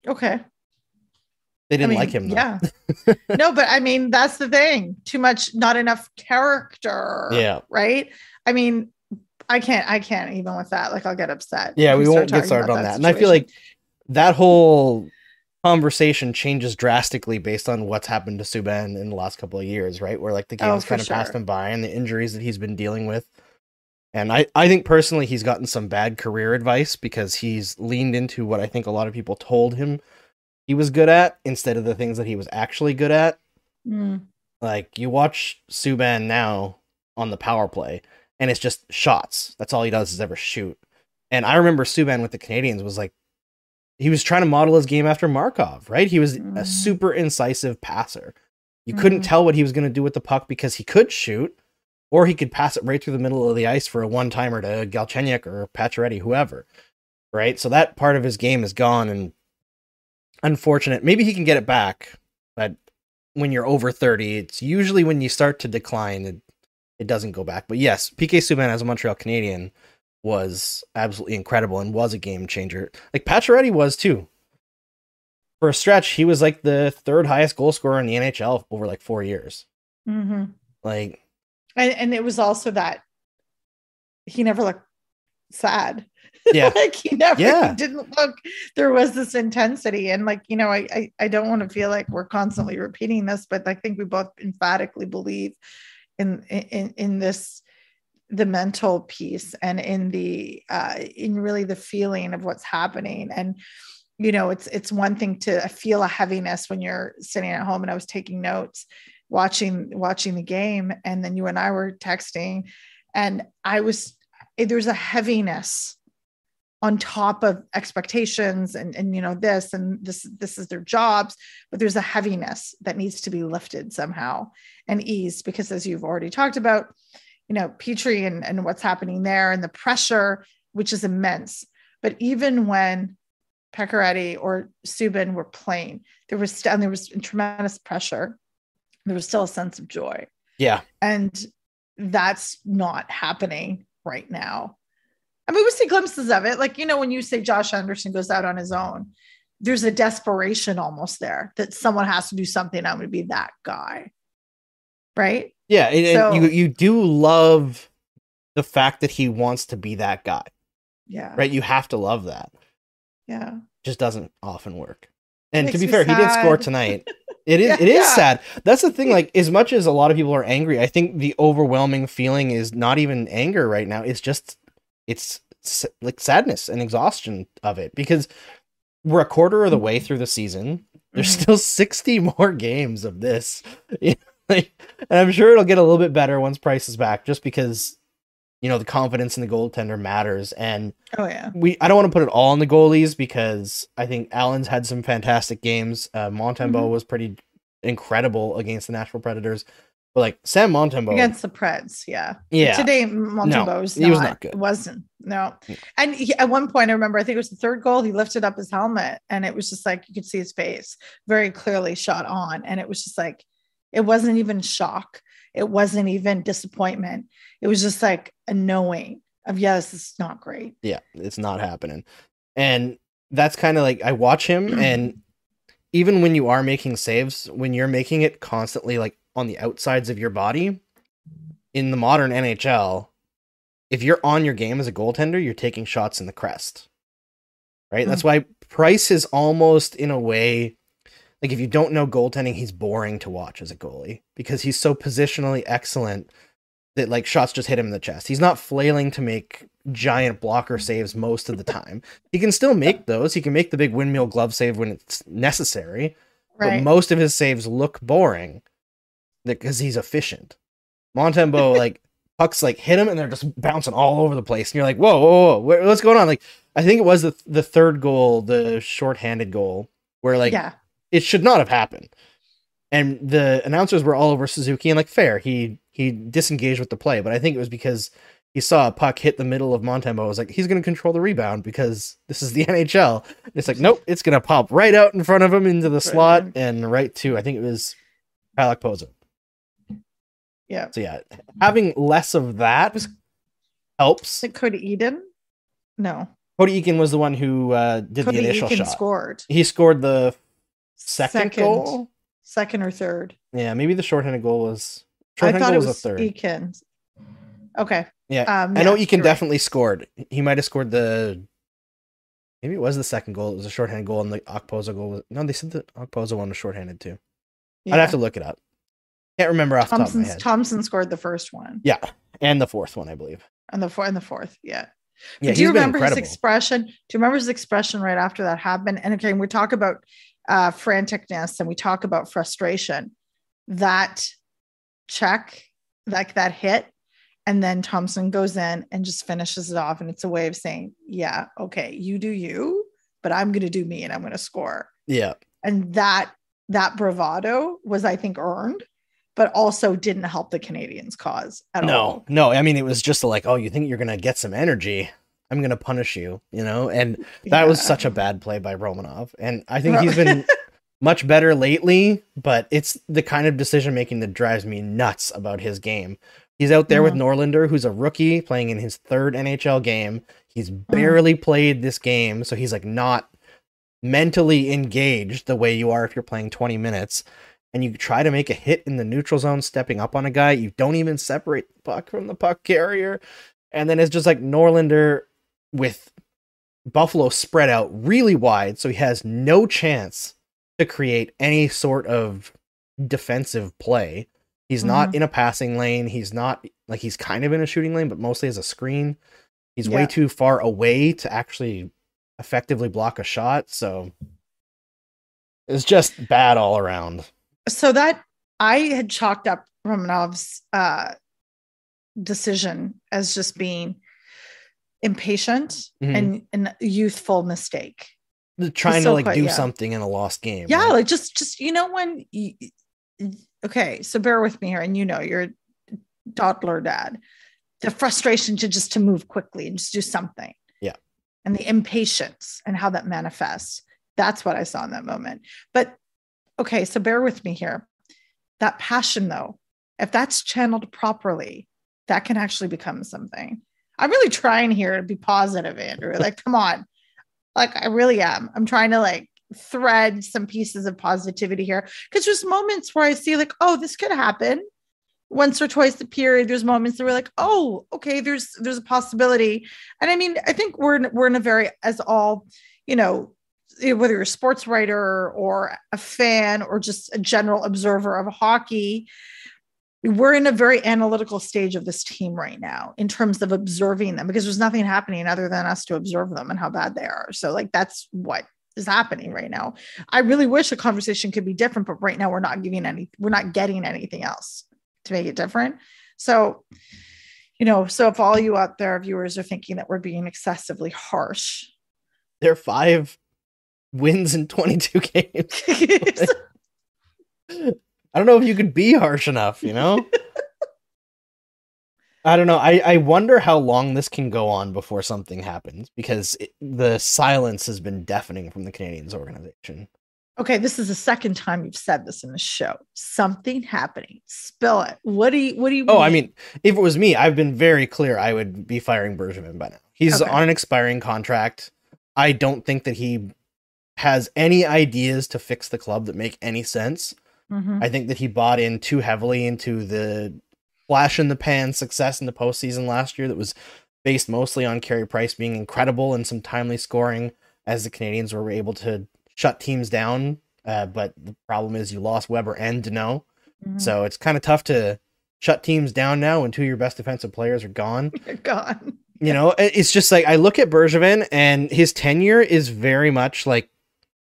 Speaker 2: okay
Speaker 1: They didn't
Speaker 2: I mean,
Speaker 1: like him. Though.
Speaker 2: yeah [laughs] no but i mean that's the thing too much not enough character
Speaker 1: Yeah.
Speaker 2: right i mean i can't i can't even with that like i'll get upset
Speaker 1: Yeah, we won't get started on that. And I feel like that whole conversation changes drastically based on what's happened to Subban in the last couple of years, right? Where like the
Speaker 2: Oh,
Speaker 1: has kind of passed him by and the injuries that he's been dealing with. And I, I think personally he's gotten some bad career advice because he's leaned into what I think a lot of people told him he was good at instead of the things that he was actually good at.
Speaker 2: Mm,
Speaker 1: Like you watch Subban now on the power play, and it's just shots. That's all he does is ever shoot. And I remember Subban with the Canadiens was like, he was trying to model his game after Markov, right? He was a
Speaker 2: Mhm.
Speaker 1: super incisive passer. You couldn't
Speaker 2: Mhm.
Speaker 1: tell what he was going to do with the puck because he could shoot, or he could pass it right through the middle of the ice for a one timer to Galchenyuk or Pacioretty, whoever, right? So that part of his game is gone, and unfortunate. Maybe he can get it back, but when you're over 30, it's usually when you start to decline, it, it doesn't go back. But yes, PK Subban as a Montreal Canadien was absolutely incredible and was a game changer. Like Pacioretty was too. For a stretch, he was like the third highest goal scorer in the NHL over like four years.
Speaker 2: mhm.
Speaker 1: Like,
Speaker 2: and, and it was also that he never looked sad [laughs]
Speaker 1: Yeah.
Speaker 2: like he never
Speaker 1: Yeah.
Speaker 2: he didn't look there was this intensity and like you know I, I i don't want to feel like we're constantly repeating this but i think we both emphatically believe in in in this the mental piece and in the uh in really the feeling of what's happening. And you know it's it's one thing to feel a heaviness when you're sitting at home and i was taking notes watching watching the game and then you and i were texting and i was there's a heaviness on top of expectations and and you know this and this this is their jobs but there's a heaviness that needs to be lifted somehow and eased because as you've already talked about you know petry and, and what's happening there and the pressure which is immense but even when Pacioretty or Subban were playing there was still and there was tremendous pressure there was still a sense of joy
Speaker 1: yeah,
Speaker 2: and that's not happening right now. I mean, we see glimpses of it. Like, you know, when you say Josh Anderson goes out on his own, there's a desperation almost there that someone has to do something. I'm going to be that guy. Right.
Speaker 1: Yeah. And, and
Speaker 2: So-
Speaker 1: you you do love the fact that he wants to be that guy,
Speaker 2: Yeah.
Speaker 1: right? You have to love that.
Speaker 2: Yeah.
Speaker 1: Just doesn't often work. And to be fair, he did score tonight. [laughs] It is
Speaker 2: Yeah,
Speaker 1: it is
Speaker 2: yeah.
Speaker 1: sad. That's the thing. [laughs] Like as much as a lot of people are angry, I think the overwhelming feeling is not even anger right now. It's just it's like sadness and exhaustion of it because we're a quarter of the way through the season. There's
Speaker 2: Mhm.
Speaker 1: still [laughs] 60 more games of this. You like, and I'm sure it'll get a little bit better once Price is back, just because you know the confidence in the goaltender matters and
Speaker 2: Oh, yeah.
Speaker 1: we I don't want to put it all on the goalies because I think Allen's had some fantastic games. Uh, Montembeault
Speaker 2: Mhm.
Speaker 1: was pretty incredible against the Nashville Predators, but like Sam Montembeault,
Speaker 2: Against the Preds. Yeah.
Speaker 1: yeah,
Speaker 2: Today, Montembeault was
Speaker 1: he was not good.
Speaker 2: Wasn't. No. And he, at one point, I remember, I think it was the third goal, he lifted up his helmet and it was just like you could see his face very clearly shot on. And it was just like, it wasn't even shock. It wasn't even disappointment. It was just like a knowing of, yes, this is not great.
Speaker 1: yeah, it's not happening, and that's kind of like I watch him, [clears throat] and even when you are making saves, when you're making it constantly like on the outsides of your body, in the modern NHL, if you're on your game as a goaltender, you're taking shots in the crest. Right?
Speaker 2: Hmm.
Speaker 1: That's why Price is almost in a way like if you don't know goaltending, he's boring to watch as a goalie because he's so positionally excellent that like shots just hit him in the chest. He's not flailing to make giant blocker saves most of the time. He can still make those. He can make the big windmill glove save when it's necessary, but most of his saves look boring because he's efficient. Montembeault [laughs] like pucks like hit him and they're just bouncing all over the place, and you're like, whoa, whoa, whoa, what's going on? Like I think it was the the third goal, the shorthanded goal, where like
Speaker 2: yeah.
Speaker 1: It should not have happened. And the announcers were all over Suzuki and like fair, he he disengaged with the play, but I think it was because he saw a puck hit the middle of Montembeault. I was like, he's gonna control the rebound because this is the [laughs] NHL. And it's like, nope, it's gonna pop right out in front of him into the slot and right to I think it was Okposo.
Speaker 2: Yeah.
Speaker 1: So yeah, having less of that helps.
Speaker 2: Is it Cody Eakin? No.
Speaker 1: Cody Eakin was the one who uh, did
Speaker 2: Cody
Speaker 1: the initial
Speaker 2: Eakin
Speaker 1: shot.
Speaker 2: scored.
Speaker 1: He scored the second, goal.
Speaker 2: Second or third.
Speaker 1: Yeah, maybe the shorthanded goal was.
Speaker 2: I thought
Speaker 1: goal
Speaker 2: it
Speaker 1: was,
Speaker 2: was
Speaker 1: a third.
Speaker 2: Eakin. Okay.
Speaker 1: Yeah,
Speaker 2: Um,
Speaker 1: I know
Speaker 2: yeah,
Speaker 1: Eakin
Speaker 2: right.
Speaker 1: definitely scored. He might have scored the. Maybe it was the second goal. It was a shorthanded goal, and the Okposo goal was. No, they said the Okposo one was shorthanded too. I'd have to look it up. Can't remember off the top of my
Speaker 2: Thompson
Speaker 1: head.
Speaker 2: Thompson scored the first one
Speaker 1: yeah, and the fourth one, I believe.
Speaker 2: and the four and the fourth. Yeah.
Speaker 1: Yeah,
Speaker 2: do you remember his expression? Do you remember his expression right after that happened? And again, we talk about uh, franticness and we talk about frustration. That check, like that hit, and then Thompson goes in and just finishes it off, and it's a way of saying, "Yeah, okay, you do you, but I'm going to do me, and I'm going to score."
Speaker 1: Yeah,
Speaker 2: And that that bravado was, I think, earned, but also didn't help the Canadiens' cause at
Speaker 1: no,
Speaker 2: all.
Speaker 1: no. No. I mean, it was just like, oh, you think you're gonna get some energy? I'm gonna punish you, you know. And that was such a bad play by Romanov, and I think he's been [laughs] much better lately. But it's the kind of decision making that drives me nuts about his game. He's out there with mm-hmm. Norlinder, who's a rookie playing in his third NHL game. He's mm-hmm. barely played this game, so he's like not mentally engaged the way you are if you're playing 20 minutes. And you try to make a hit in the neutral zone, stepping up on a guy. You don't even separate the puck from the puck carrier. And then it's just like Norlinder with Buffalo spread out really wide, so he has no chance to create any sort of defensive play. He's not in a passing lane. He's not like he's kind of in a shooting lane, but mostly as a screen. He's way too far away to actually effectively block a shot. So it's just bad all around.
Speaker 2: so that I had chalked up Romanov's uh, decision as just being impatient
Speaker 1: Mhm.
Speaker 2: and an youthful mistake.
Speaker 1: Trying
Speaker 2: so
Speaker 1: to like
Speaker 2: quite-
Speaker 1: do
Speaker 2: yeah.
Speaker 1: something in a lost game.
Speaker 2: Yeah,
Speaker 1: right?
Speaker 2: like just just you know when you, okay, so bear with me here, and you know you're toddler dad. The frustration to just to move quickly and just do something.
Speaker 1: Yeah.
Speaker 2: And the impatience and how that manifests. That's what I saw in that moment. But okay, so bear with me here. That passion, though, if that's channeled properly, that can actually become something. I'm really trying here to be positive, Andrew. Like, come on. Like, I really am. I'm trying to like thread some pieces of positivity here because there's moments where I see, like, oh, this could happen once or twice a period. There's moments that we're like, oh, okay, there's there's a possibility. And I mean, I think we're in, we're in a very as all, you know, whether you're a sports writer or a fan or just a general observer of hockey, we're in a very analytical stage of this team right now in terms of observing them because there's nothing happening other than us to observe them and how bad they are. So, like, that's what is happening right now. I really wish the conversation could be different, but right now we're not giving any, we're not getting anything else to make it different. So, you know, so if all you out there viewers are thinking that we're being excessively harsh,
Speaker 1: They're five wins in 22 [laughs] games. [laughs] [laughs] I don't know if you could be harsh enough, you know? [laughs] I don't know. I, I wonder how long this can go on before something happens because it, the silence has been deafening from the Canadiens organization.
Speaker 2: okay, this is the second time you've said this in the show. Something happening. Spill it. What do you what do you
Speaker 1: Oh, I mean, if it was me, I've been very clear I would be firing Bergevin by now. He's
Speaker 2: Okay.
Speaker 1: on an expiring contract. I don't think that he has any ideas to fix the club that make any sense.
Speaker 2: Mhm.
Speaker 1: I think that he bought in too heavily into the flash in the pan success in the postseason last year that was based mostly on Carey Price being incredible and some timely scoring as the Canadiens were able to shut teams down. Uh, but the problem is you lost Weber and Danault.
Speaker 2: Mhm.
Speaker 1: So it's kind of tough to shut teams down now when two of your best defensive players are gone. [laughs]
Speaker 2: You're gone.
Speaker 1: You know, it's just like I look at Bergevin and his tenure is very much like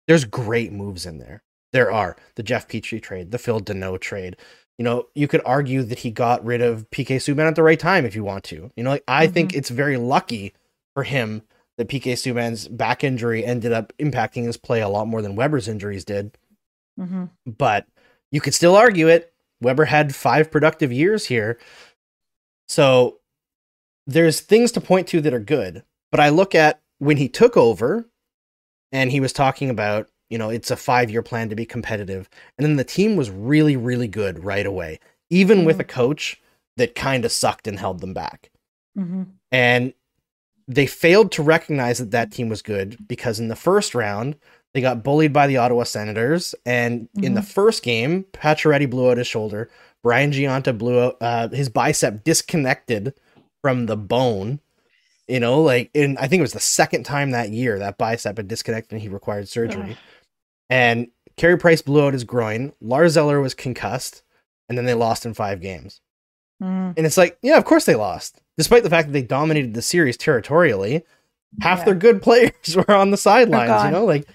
Speaker 1: there's great moves in there. There are the Jeff Petry trade, the Phil Danault trade. You know, you could argue that he got rid of PK Subban at the right time if you want to. You know, like I think it's very lucky for him that PK Subban's back injury ended up impacting his play a lot more than Weber's injuries did
Speaker 2: Mhm.
Speaker 1: but you could still argue it. Weber had five productive years here. So there's things to point to that are good. But I look at when he took over and he was talking about, you know, it's a five year plan to be competitive. And then the team was really, really good right away, even with
Speaker 2: Mhm.
Speaker 1: a coach that kind of sucked and held them back.
Speaker 2: Mhm.
Speaker 1: And they failed to recognize that that team was good because in the first round, they got bullied by the Ottawa Senators. And in the first game, Pacioretty blew out his shoulder. Brian Gionta blew out uh, his bicep disconnected from the bone. You know, like in I think it was the second time that year that bicep had disconnected and he required surgery. And Carey Price blew out his groin. Lars Eller was concussed, and then they lost in five games.
Speaker 2: Mhm.
Speaker 1: And it's like, yeah, of course they lost, despite the fact that they dominated the series territorially. Half
Speaker 2: Yeah.
Speaker 1: their good [laughs] players [laughs] were on the sidelines, you know, like,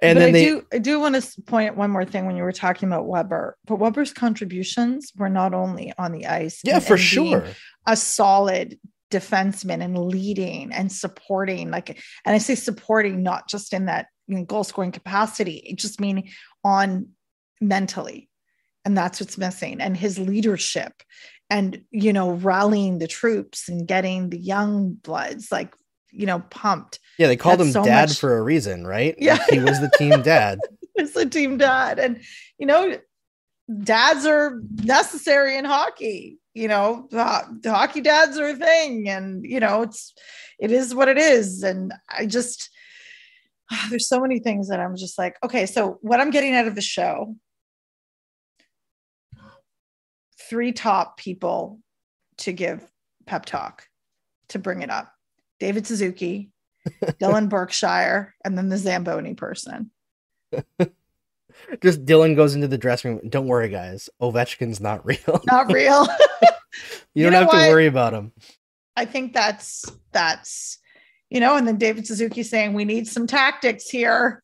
Speaker 1: and
Speaker 2: but
Speaker 1: then
Speaker 2: I
Speaker 1: they,
Speaker 2: do I do want to point out one more thing when you were talking about Weber. But Weber's contributions were not only on the ice,
Speaker 1: yeah,
Speaker 2: and-
Speaker 1: for
Speaker 2: and
Speaker 1: sure,
Speaker 2: a solid defenseman and leading and supporting. Like, and I say supporting not just in that goal scoring capacity, it just meaning on mentally, and that's what's missing. And his leadership, and you know, rallying the troops and getting the young bloods like you know pumped.
Speaker 1: yeah, they called
Speaker 2: that's
Speaker 1: him
Speaker 2: so
Speaker 1: dad
Speaker 2: much-
Speaker 1: for a reason, right?
Speaker 2: Yeah.
Speaker 1: Like, he was the team [laughs] dad.
Speaker 2: It's a team dad, and you know, dads are necessary in hockey. You know, the, the hockey dads are a thing, and you know, it's it is what it is. And I just [sighs] there's so many things that I'm just like, okay, so what I'm getting out of the show, three top people to give pep talk to bring it up: David Suzuki, [laughs] Dylan Berkshire, and then the Zamboni person. [laughs]
Speaker 1: Just Dylan goes into the dressing room. Don't worry, guys. Ovechkin's not real. [laughs]
Speaker 2: Not real.
Speaker 1: you
Speaker 2: You
Speaker 1: don't have
Speaker 2: what?
Speaker 1: to worry about him.
Speaker 2: I think that's that's you know, and then David Suzuki saying we need some tactics here.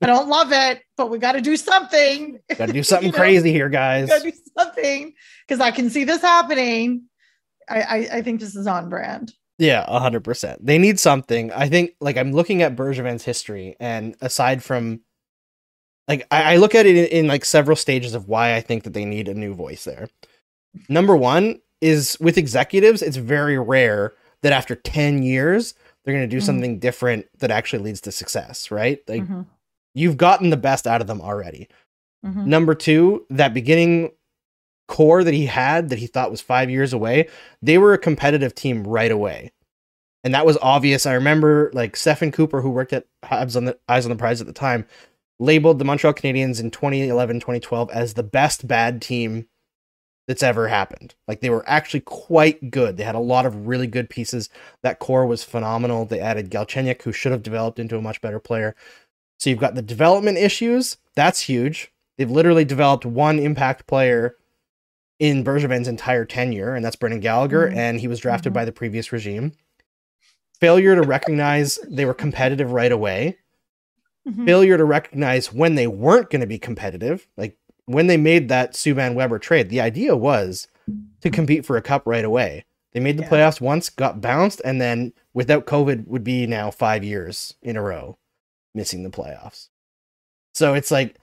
Speaker 2: I don't love it, but we got to do something.
Speaker 1: Got to do [laughs] something
Speaker 2: You know?
Speaker 1: crazy here, guys.
Speaker 2: got to do something because I can see this happening. I, I I think this is on brand.
Speaker 1: Yeah, a hundred percent. They need something. I think like I'm looking at Bergevin's history, and aside from like I, I look at it in, in like several stages of why I think that they need a new voice there. Number one is with executives, it's very rare that after 10 years they're gonna do
Speaker 2: Mhm.
Speaker 1: something different that actually leads to success, right? Like
Speaker 2: Mhm,
Speaker 1: you've gotten the best out of them already.
Speaker 2: mhm.
Speaker 1: Number two, that beginning core that he had that he thought was five years away, they were a competitive team right away. And that was obvious. I remember like Stephen Cooper, who worked at Eyes on the Eyes on the Prize at the time, labeled the Montreal Canadiens in 2011, 2012 as the best bad team that's ever happened. Like they were actually quite good. They had a lot of really good pieces. That core was phenomenal. They added Galchenyuk, who should have developed into a much better player. So you've got the development issues. That's huge. They've literally developed one impact player in Bergevin's entire tenure, and that's Brendan Gallagher,
Speaker 2: Mhm.
Speaker 1: and he was drafted
Speaker 2: Mhm.
Speaker 1: by the previous regime. Failure to recognize they were competitive right away.
Speaker 2: Mhm.
Speaker 1: Failure to recognize when they weren't going to be competitive. Like when they made that Subban Weber trade, the idea was to compete for a cup right away. They made the
Speaker 2: Yeah.
Speaker 1: playoffs once, got bounced, and then without COVID would be now five years in a row missing the playoffs. So it's like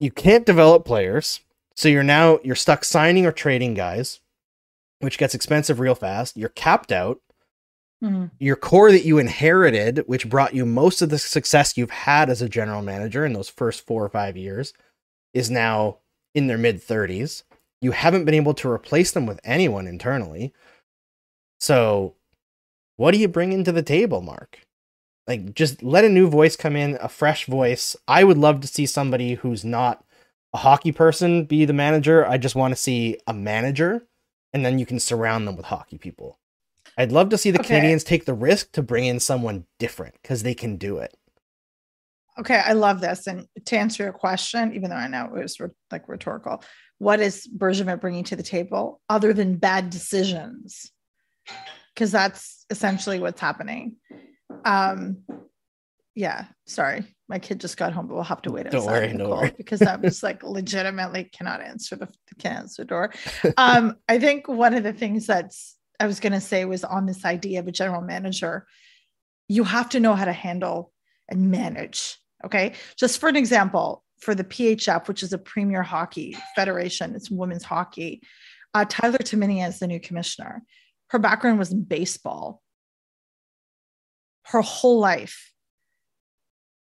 Speaker 1: you can't develop players. So you're now you're stuck signing or trading guys, which gets expensive real fast. You're capped out.
Speaker 2: Mhm.
Speaker 1: Your core that you inherited, which brought you most of the success you've had as a general manager in those first four or five years, is now in their mid 30s. You haven't been able to replace them with anyone internally. So, what do you bring into the table, Mark? Like, just let a new voice come in, a fresh voice. I would love to see somebody who's not a hockey person be the manager. I just want to see a manager, and then you can surround them with hockey people. I'd love to see the
Speaker 2: Okay.
Speaker 1: Canadiens take the risk to bring in someone different because they can do it.
Speaker 2: Okay, I love this. And to answer your question, even though I know it was like rhetorical, what is Bergevin bringing to the table other than bad decisions? Because that's essentially what's happening. Um, yeah, sorry, my kid just got home, but we'll have to wait
Speaker 1: Don't
Speaker 2: outside
Speaker 1: worry,
Speaker 2: in the
Speaker 1: don't
Speaker 2: cold
Speaker 1: worry.
Speaker 2: because I was like [laughs] legitimately cannot answer the can't answer door. Um, I think one of the things that's I was going to say was on this idea of a general manager, you have to know how to handle and manage. Okay. Just for an example, for the PHF, which is a premier hockey federation, it's women's hockey. Uh, Tyler Tumminia is the new commissioner. Her background was in baseball. Her whole life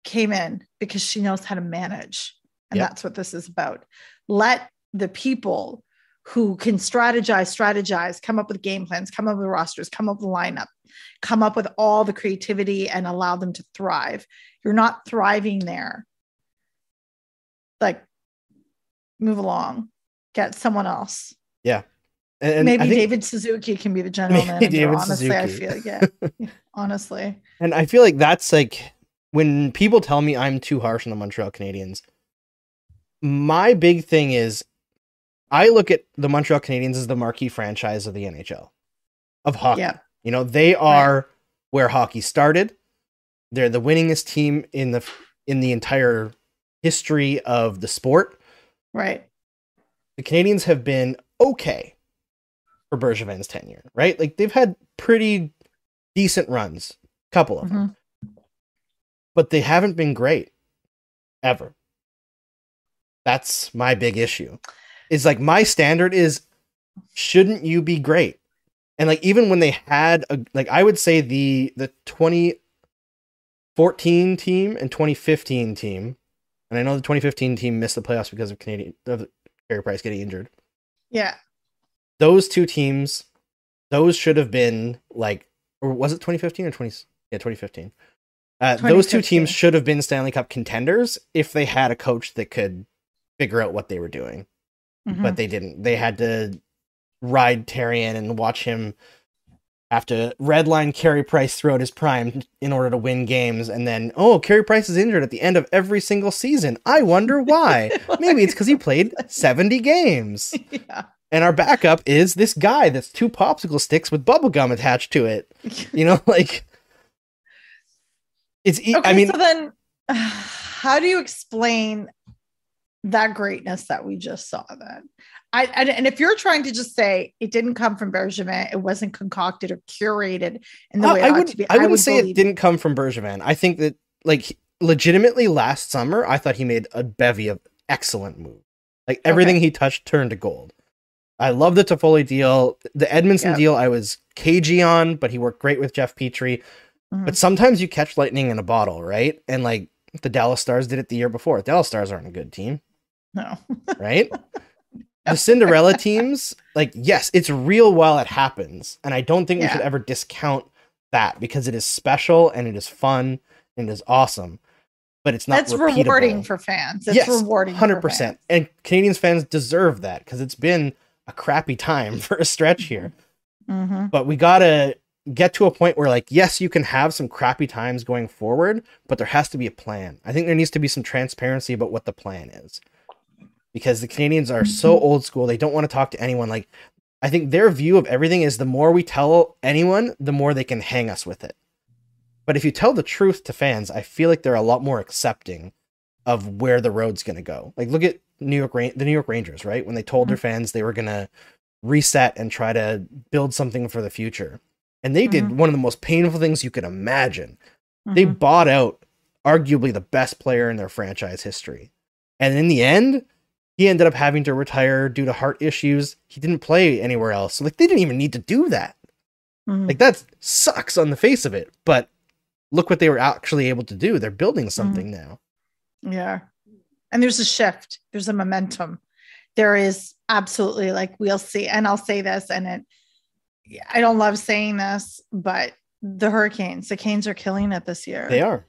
Speaker 2: came in because she knows how to manage. And
Speaker 1: Yep.
Speaker 2: that's what this is about. Let the people who can strategize, strategize, come up with game plans, come up with rosters, come up with lineup, come up with all the creativity and allow them to thrive. You're not thriving there. Like, move along, get someone else.
Speaker 1: And, and
Speaker 2: Maybe
Speaker 1: I think-
Speaker 2: David Suzuki can be the general manager.
Speaker 1: David
Speaker 2: honestly, I
Speaker 1: Suzuki.
Speaker 2: feel, yeah, [laughs] honestly.
Speaker 1: And I feel like that's like when people tell me I'm too harsh on the Montreal Canadiens. My big thing is I look at the Montreal Canadiens as the marquee franchise of the NHL of hockey.
Speaker 2: Yeah.
Speaker 1: You know, they are where hockey started. They're the winningest team in the in the entire history of the sport.
Speaker 2: Right.
Speaker 1: The Canadiens have been okay for Bergevin's tenure, right? Like they've had pretty decent runs, couple of them
Speaker 2: Mhm.
Speaker 1: but they haven't been great ever. That's my big issue. Is like my standard is shouldn't you be great? And like even when they had a like I would say the the 2014 team and 2015 team and I know the 2015 team missed the playoffs because of Canadian of Carey Price getting injured.
Speaker 2: Yeah.
Speaker 1: Those two teams those should have been like or was it 2015 or 20 yeah 2015 uh, those two teams should have been stanley cup contenders if they had a coach that could figure out what they were doing
Speaker 2: Mhm.
Speaker 1: but they didn't they had to ride Therrien and watch him have to redline Carey Price throughout his prime in order to win games and then oh Carey Price is injured at the end of every single season I wonder [laughs] why maybe it's because he played 70 games [laughs]
Speaker 2: yeah.
Speaker 1: and our backup is this guy that's two popsicle sticks with bubble gum attached to it. [laughs] You know, like it's. e-
Speaker 2: Okay,
Speaker 1: I mean,
Speaker 2: so then [sighs] how do you explain that greatness that we just saw then? I, I and if you're trying to just say it didn't come from Bergevin, it wasn't concocted or curated in the
Speaker 1: I,
Speaker 2: way
Speaker 1: I would.
Speaker 2: to be.
Speaker 1: I wouldn't
Speaker 2: would
Speaker 1: say it didn't come from Bergevin. I think that, like, legitimately, last summer, I thought he made a bevy of excellent moves. Like everything he touched turned to gold. I love the Toffoli deal. The Edmundson
Speaker 2: Yep.
Speaker 1: deal, I was cagey on, but he worked great with Jeff Petry.
Speaker 2: Mhm.
Speaker 1: But sometimes you catch lightning in a bottle, right? And like the Dallas Stars did it the year before. The Dallas Stars aren't a good team.
Speaker 2: No.
Speaker 1: right? [laughs] the Cinderella teams, like, yes, it's real while it happens. And I don't think we
Speaker 2: Yeah.
Speaker 1: should ever discount that because it is special and it is fun and it is awesome. But it's not
Speaker 2: That's
Speaker 1: repeatable.
Speaker 2: rewarding for fans. It's
Speaker 1: yes,
Speaker 2: rewarding.
Speaker 1: hundred percent. And Canadiens fans deserve that because it's been a crappy time [laughs] for a stretch here.
Speaker 2: Mhm.
Speaker 1: But we gotta get to a point where, like, yes, you can have some crappy times going forward, but there has to be a plan. I think there needs to be some transparency about what the plan is because the Canadiens are so mm-hmm. old school. They don't want to talk to anyone. Like, I think their view of everything is the more we tell anyone, the more they can hang us with it. But if you tell the truth to fans, I feel like they're a lot more accepting of where the road's going to go. Like, look at New York, Ran- the New York Rangers, right? When they told their mm-hmm. fans they were going to reset and try to build something for the future. And they did mm-hmm. one of the most painful things you could imagine. They
Speaker 2: Mhm.
Speaker 1: bought out arguably the best player in their franchise history. And in the end, he ended up having to retire due to heart issues. He didn't play anywhere else. So like they didn't even need to do that.
Speaker 2: Mhm.
Speaker 1: Like that sucks on the face of it, but look what they were actually able to do. They're building something now.
Speaker 2: Yeah. And there's a shift, there's a momentum. There is absolutely like we'll see. And I'll say this, and it I don't love saying this, but the hurricanes, the canes are killing it this year.
Speaker 1: They are.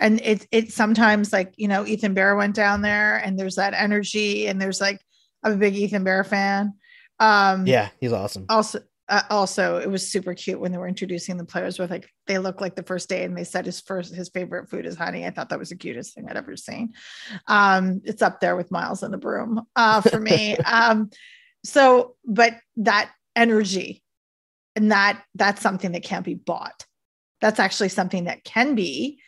Speaker 2: And it it sometimes like, you know, Ethan Bear went down there and there's that energy, and there's like I'm a big Ethan Bear fan. Um
Speaker 1: Yeah, he's awesome.
Speaker 2: also uh, also it was super cute when they were introducing the players with like they look like the first day and they said his first his favorite food is honey i thought that was the cutest thing i'd ever seen um it's up there with miles and the broom uh for me [laughs] um so but that energy and that that's something that can't be bought that's actually something that can be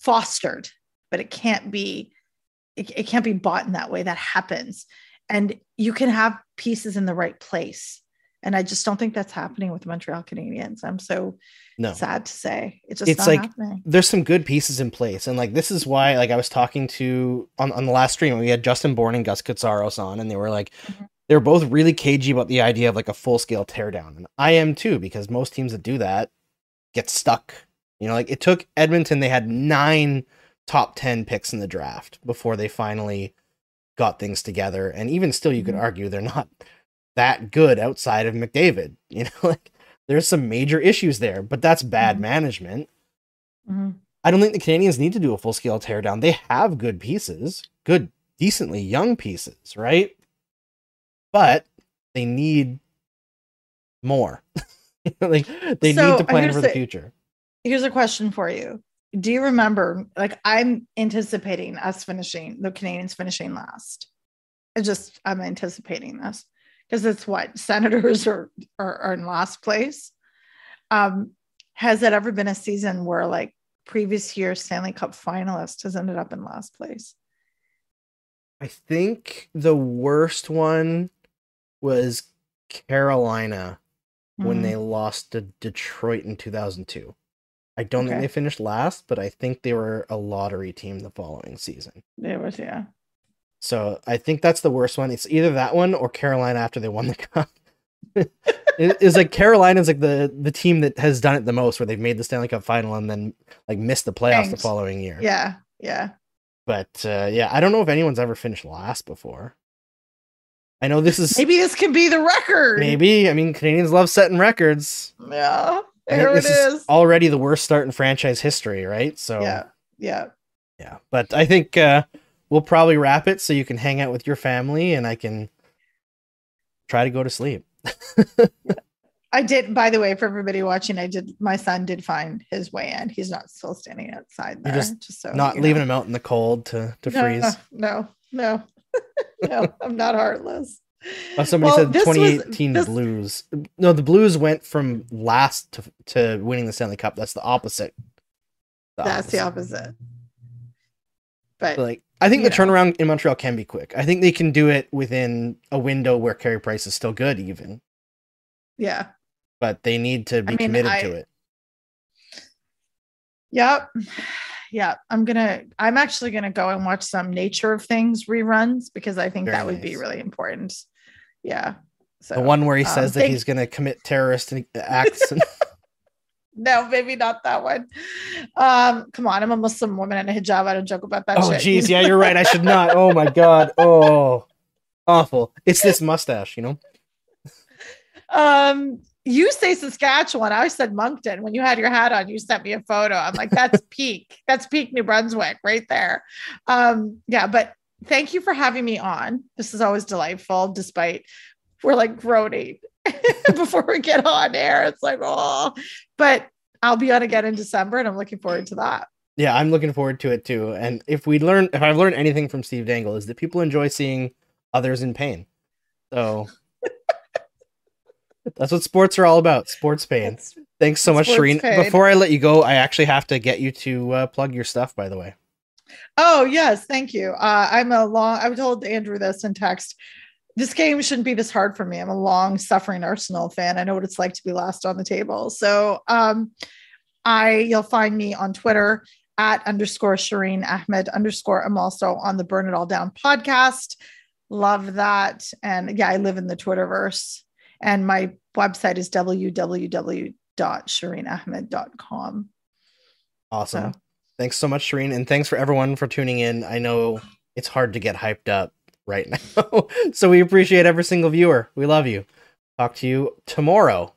Speaker 2: fostered but it can't be it, it can't be bought in that way that happens and you can have pieces in the right place and I just don't think that's happening with Montreal Canadiens. I'm so
Speaker 1: No.
Speaker 2: sad to say. It's just
Speaker 1: It's
Speaker 2: not
Speaker 1: like-
Speaker 2: happening.
Speaker 1: there's some good pieces in place and like this is why like i was talking to on, on the last stream we had justin bourne and gus Katsaros on and they were like
Speaker 2: Mhm.
Speaker 1: they were both really cagey about the idea of like a full-scale teardown and i am too because most teams that do that get stuck you know like it took edmonton they had nine top 10 picks in the draft before they finally got things together and even still you could
Speaker 2: Mhm.
Speaker 1: argue they're not that good outside of mcdavid [laughs] you know like there's some major issues there but that's bad
Speaker 2: Mhm.
Speaker 1: management
Speaker 2: Mhm.
Speaker 1: I don't think the Canadiens need to do a full scale teardown. They have good pieces, good, decently young pieces, right? But they need more. [laughs] like they
Speaker 2: So,
Speaker 1: need to plan for the
Speaker 2: the-
Speaker 1: future.
Speaker 2: Here's a question for you. Do you remember? Like, I'm anticipating us finishing the Canadiens finishing last. I just I'm anticipating this because it's what [laughs] Senators are, are are in last place. Um, has it ever been a season where like previous year Stanley Cup finalist has ended up in last place?
Speaker 1: I think the worst one was Carolina when
Speaker 2: Mhm.
Speaker 1: they lost to Detroit in 2002. I don't think they finished last, but I think they were a lottery team the following season.
Speaker 2: It was yeah.
Speaker 1: So I think that's the worst one. It's either that one or Carolina after they won the [laughs] cup. it, it's like Carolina's like the the team that has done it the most, where they've made the Stanley Cup final and then like missed the playoffs the following year.
Speaker 2: Yeah, yeah.
Speaker 1: But uh, yeah, I don't know if anyone's ever finished last before. I know this is maybe.
Speaker 2: Maybe this can be the record.
Speaker 1: Maybe I mean, Canadiens love setting records.
Speaker 2: Yeah. There it
Speaker 1: is already the worst start in franchise history, right? So
Speaker 2: Yeah. Yeah.
Speaker 1: yeah. But I think uh, we'll probably wrap it so you can hang out with your family and I can try to go to sleep. [laughs]
Speaker 2: I did, by the way, for everybody watching, I did my son did find his way in. He's not still standing outside there.
Speaker 1: You're just
Speaker 2: just so
Speaker 1: Not leaving
Speaker 2: know.
Speaker 1: him out in the cold to, to
Speaker 2: No,
Speaker 1: freeze.
Speaker 2: No, no, [laughs] no, I'm not heartless.
Speaker 1: Oh, somebody
Speaker 2: Well,
Speaker 1: said
Speaker 2: this was-
Speaker 1: 2018
Speaker 2: this-
Speaker 1: Blues. No, the Blues went from last to, to winning the Stanley Cup. That's the opposite. The
Speaker 2: That's the opposite. But
Speaker 1: But, like I think the
Speaker 2: know.
Speaker 1: turnaround in Montreal can be quick. I think they can do it within a window where Carey Price is still good, even.
Speaker 2: yeah,
Speaker 1: But they need to be
Speaker 2: I mean,
Speaker 1: committed
Speaker 2: I-
Speaker 1: to it.
Speaker 2: yep, yeah. I'm gonna. I'm actually gonna go and watch some Nature of Things reruns because I think
Speaker 1: Very
Speaker 2: that would be really important. Yeah. So
Speaker 1: The one where he
Speaker 2: um,
Speaker 1: says that he's to commit terrorist acts. and- [laughs] [laughs]
Speaker 2: No, maybe not that one. Um, come on, I'm a Muslim woman in a hijab. I don't joke about that.
Speaker 1: oh, jeez, yeah, you're right. I should [laughs] not. Oh my god. Oh, awful. It's this mustache, you know.
Speaker 2: Um, you say Saskatchewan. I said Moncton. When you had your hat on, you sent me a photo. I'm like, that's [laughs] peak. That's peak New Brunswick right there. Um, yeah, but thank you for having me on. This is always delightful, despite we're like groaning [laughs] before we get on air. It's like, oh, but I'll be on again in December and I'm looking forward to that.
Speaker 1: Yeah, I'm looking forward to it too. And if we learn, if I've learned anything from Steve Dangle, is that people enjoy seeing others in pain. So that's what sports are all about. Sports pain.
Speaker 2: It's-
Speaker 1: Thanks so much, Shireen.
Speaker 2: pain.
Speaker 1: Before I let you go, I actually have to get you to uh, plug your stuff. By the way,
Speaker 2: Oh yes, thank you. Uh, I'm a long. I told Andrew this in text. This game shouldn't be this hard for me. I'm a long suffering Arsenal fan. I know what it's like to be last on the table. So um, I you'll find me on Twitter at underscore Shireen Ahmed underscore. I'm also on the Burn It All Down podcast. Love that. And yeah, I live in the Twitterverse. And my website is www.shireenahmed.com.
Speaker 1: awesome.
Speaker 2: So
Speaker 1: Thanks so much, Shireen, and thanks for everyone for tuning in. I know it's hard to get hyped up right [laughs] now, so we appreciate every single viewer. We love you. Talk to you tomorrow.